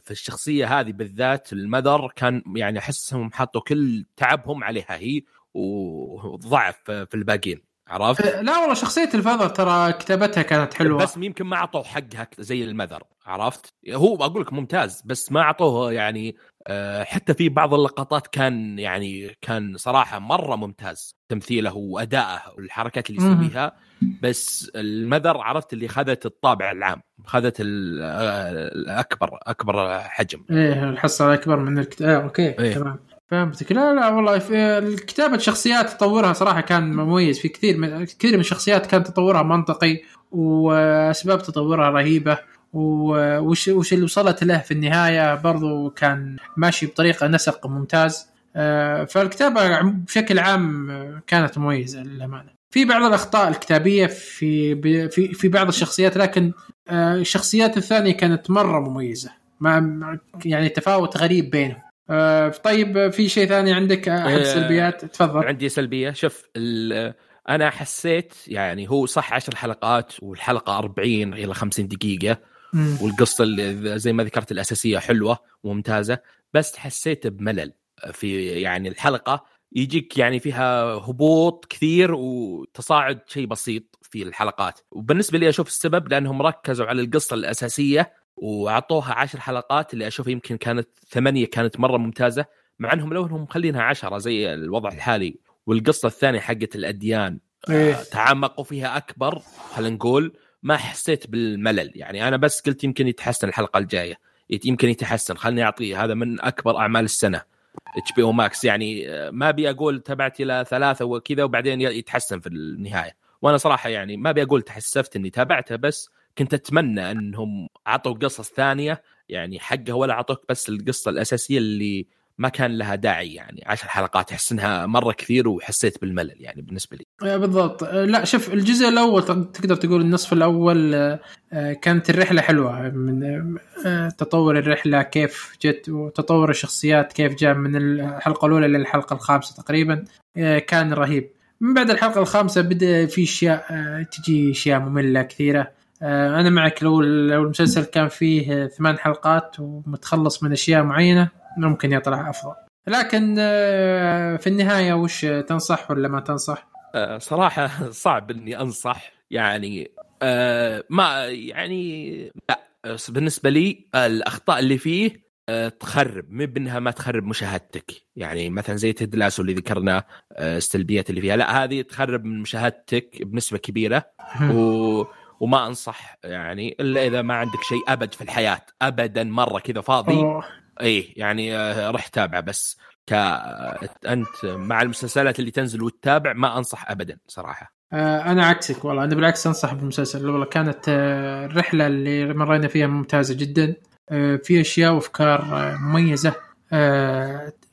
في الشخصية هذه بالذات المذر كان يعني أحسهم حطوا كل تعبهم عليها. هي وضعف في الباقيين عرفت؟ أه، لا والله شخصية الفذر ترى كتابتها كانت حلوة بس يمكن ما أعطوه حقها زي المذر عرفت؟ هو أقول لك ممتاز بس ما أعطوه يعني آه، حتى في بعض اللقطات كان يعني كان صراحة مرة ممتاز تمثيله وأدائه والحركات اللي. يسويها بس المذر عرفت اللي خذت الطابع العام خذت آه، الاكبر أكبر حجم إيه الحصة الأكبر من الكتاب آه أوكي إيه. تمام فهمتك. لا لا والله في كتابة شخصيات تطورها صراحة كان مميز. في كثير من كثير من الشخصيات كان تطورها منطقي وأسباب تطورها رهيبة. وش وش اللي وصلت له في النهاية برضو كان ماشي بطريقة نسق ممتاز. آه، فالكتابة بشكل عام كانت مميزة للأمانة. في بعض الأخطاء الكتابية في في في بعض الشخصيات لكن آه، الشخصيات الثانية كانت مرة مميزة. ما- يعني تفاوت غريب بينهم. آه، طيب آه، في شيء ثاني عندك آه، احد آه، السلبيات تفضل. عندي سلبية. شوف أنا حسيت يعني هو صح عشر حلقات والحلقة 40 إلى 50 دقيقة. مم. والقصة اللي زي ما ذكرت الأساسية حلوة وممتازة بس حسيت بملل في يعني الحلقة. يجيك يعني فيها هبوط كثير وتصاعد شيء بسيط في الحلقات. وبالنسبة لي أشوف السبب لأنهم ركزوا على القصة الأساسية وأعطوها عشر حلقات اللي أشوف يمكن كانت ثمانية كانت مرة ممتازة. مع أنهم لو أنهم مخلينها عشرة زي الوضع الحالي. والقصة الثانية حقت الأديان إيه. آه، تعمقوا فيها أكبر خلينا نقول. ما حسيت بالملل. يعني أنا بس قلت يمكن يتحسن الحلقة الجاية. يمكن يتحسن. خلني أعطيه. هذا من أكبر أعمال السنة. HBO Max يعني آه، ما أبي أقول تبعت إلى ثلاثة وكذا وبعدين يتحسن في النهاية. وأنا صراحة يعني ما أبي أقول تحسفت إني تابعته بس كنت أتمنى إنهم عطوا قصص ثانية يعني حقها ولا عطوك بس القصة الأساسية اللي ما كان لها داعي يعني. عشر حلقات احس إنها مرة كثير وحسيت بالملل يعني بالنسبة لي. آه، بالضبط. آه، لا شوف الجزء الأول تقدر تقول النصف الأول آه، كانت الرحلة حلوة. من تطور الرحلة كيف جت وتطور الشخصيات كيف جاء من الحلقة الأولى للحلقه الخامسة تقريبا كان رهيب. من بعد الحلقة الخامسة بدأ في أشياء تجي أشياء مملة كثيرة. أنا معك لو لو المسلسل كان فيه آه، ثمان حلقات ومتخلص من أشياء معينة ممكن يطلع أفضل. لكن آه، في النهاية وش تنصح ولا ما تنصح؟ آه، صراحة صعب إني أنصح. يعني آه، ما يعني لا. آه، بالنسبة لي آه، الأخطاء اللي فيه آه، تخرب. مو بإنها ما تخرب مشاهدتك. يعني مثلا زي تيد لاسو اللي ذكرنا آه، السلبيات اللي فيها. لا هذه تخرب من مشاهدتك بنسبة كبيرة. و... وما أنصح يعني إلا إذا ما عندك شيء أبد في الحياة ابدا مرة كذا فاضي. إيه يعني آه، رح تابعه بس. ك أنت مع المسلسلات اللي تنزل وتتابع ما أنصح ابدا صراحة. آه، أنا عكسك والله أنا بالعكس أنصح بالمسلسل. والله كانت آه، الرحلة اللي مرينا فيها ممتازة جدا. في أشياء وأفكار مميزة.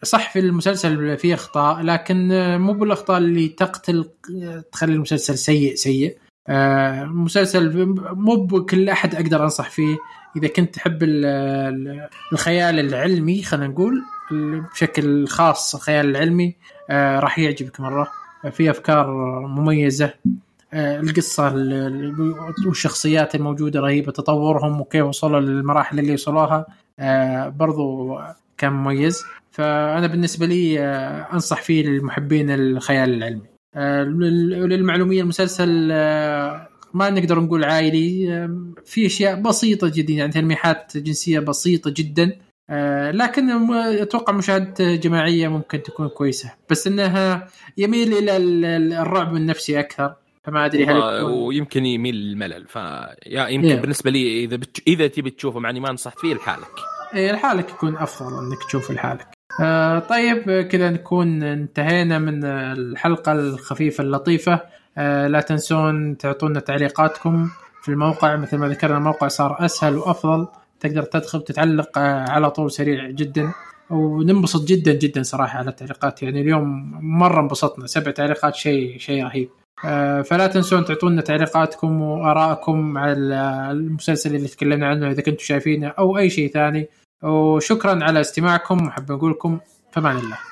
صح في المسلسل في أخطاء لكن مو بالأخطاء اللي تقتل تخلي المسلسل سيء سيء. آه، مسلسل مو بكل أحد أقدر أنصح فيه. إذا كنت تحب ال- ال- الخيال العلمي خلينا نقول بشكل خاص الخيال العلمي آه، راح يعجبك مرة. في أفكار مميزة آه، القصة ال- ال- والشخصيات الموجودة رهيبة تطورهم وكيف وصلوا للمراحل اللي وصلوها برضو كان مميز. فأنا بالنسبة لي أنصح فيه للمحبين الخيال العلمي. للمعلومية المسلسل آه، ما نقدر نقول عائلي. آه، في أشياء بسيطة جدا يعني تلميحات جنسية بسيطة جدا. آه، لكن أتوقع مشاهدة جماعية ممكن تكون كويسة. بس إنها يميل إلى ال- ال- الرعب النفسي أكثر فما أدري هل ويمكن يميل للملل. ف يا يمكن إيه. بالنسبة لي إذا بت... إذا تبي تشوفه معني ما نصحت فيه لحالك. إيه لحالك يكون أفضل إنك تشوف لحالك. آه طيب كذا نكون انتهينا من الحلقة الخفيفة اللطيفة. آه لا تنسون تعطونا تعليقاتكم في الموقع. مثل ما ذكرنا الموقع صار أسهل وأفضل. تقدر تدخل تتعلق آه على طول سريع جدا. وننبسط جدا جدا صراحة على التعليقات. يعني اليوم مرة انبسطنا. سبع تعليقات شيء شيء رهيب. آه، فلا تنسون تعطونا تعليقاتكم وآرائكم على المسلسل اللي تكلمنا عنه. إذا كنتم شايفينه أو أي شيء ثاني وشكرا على استماعكم وحاب نقول لكم فمان الله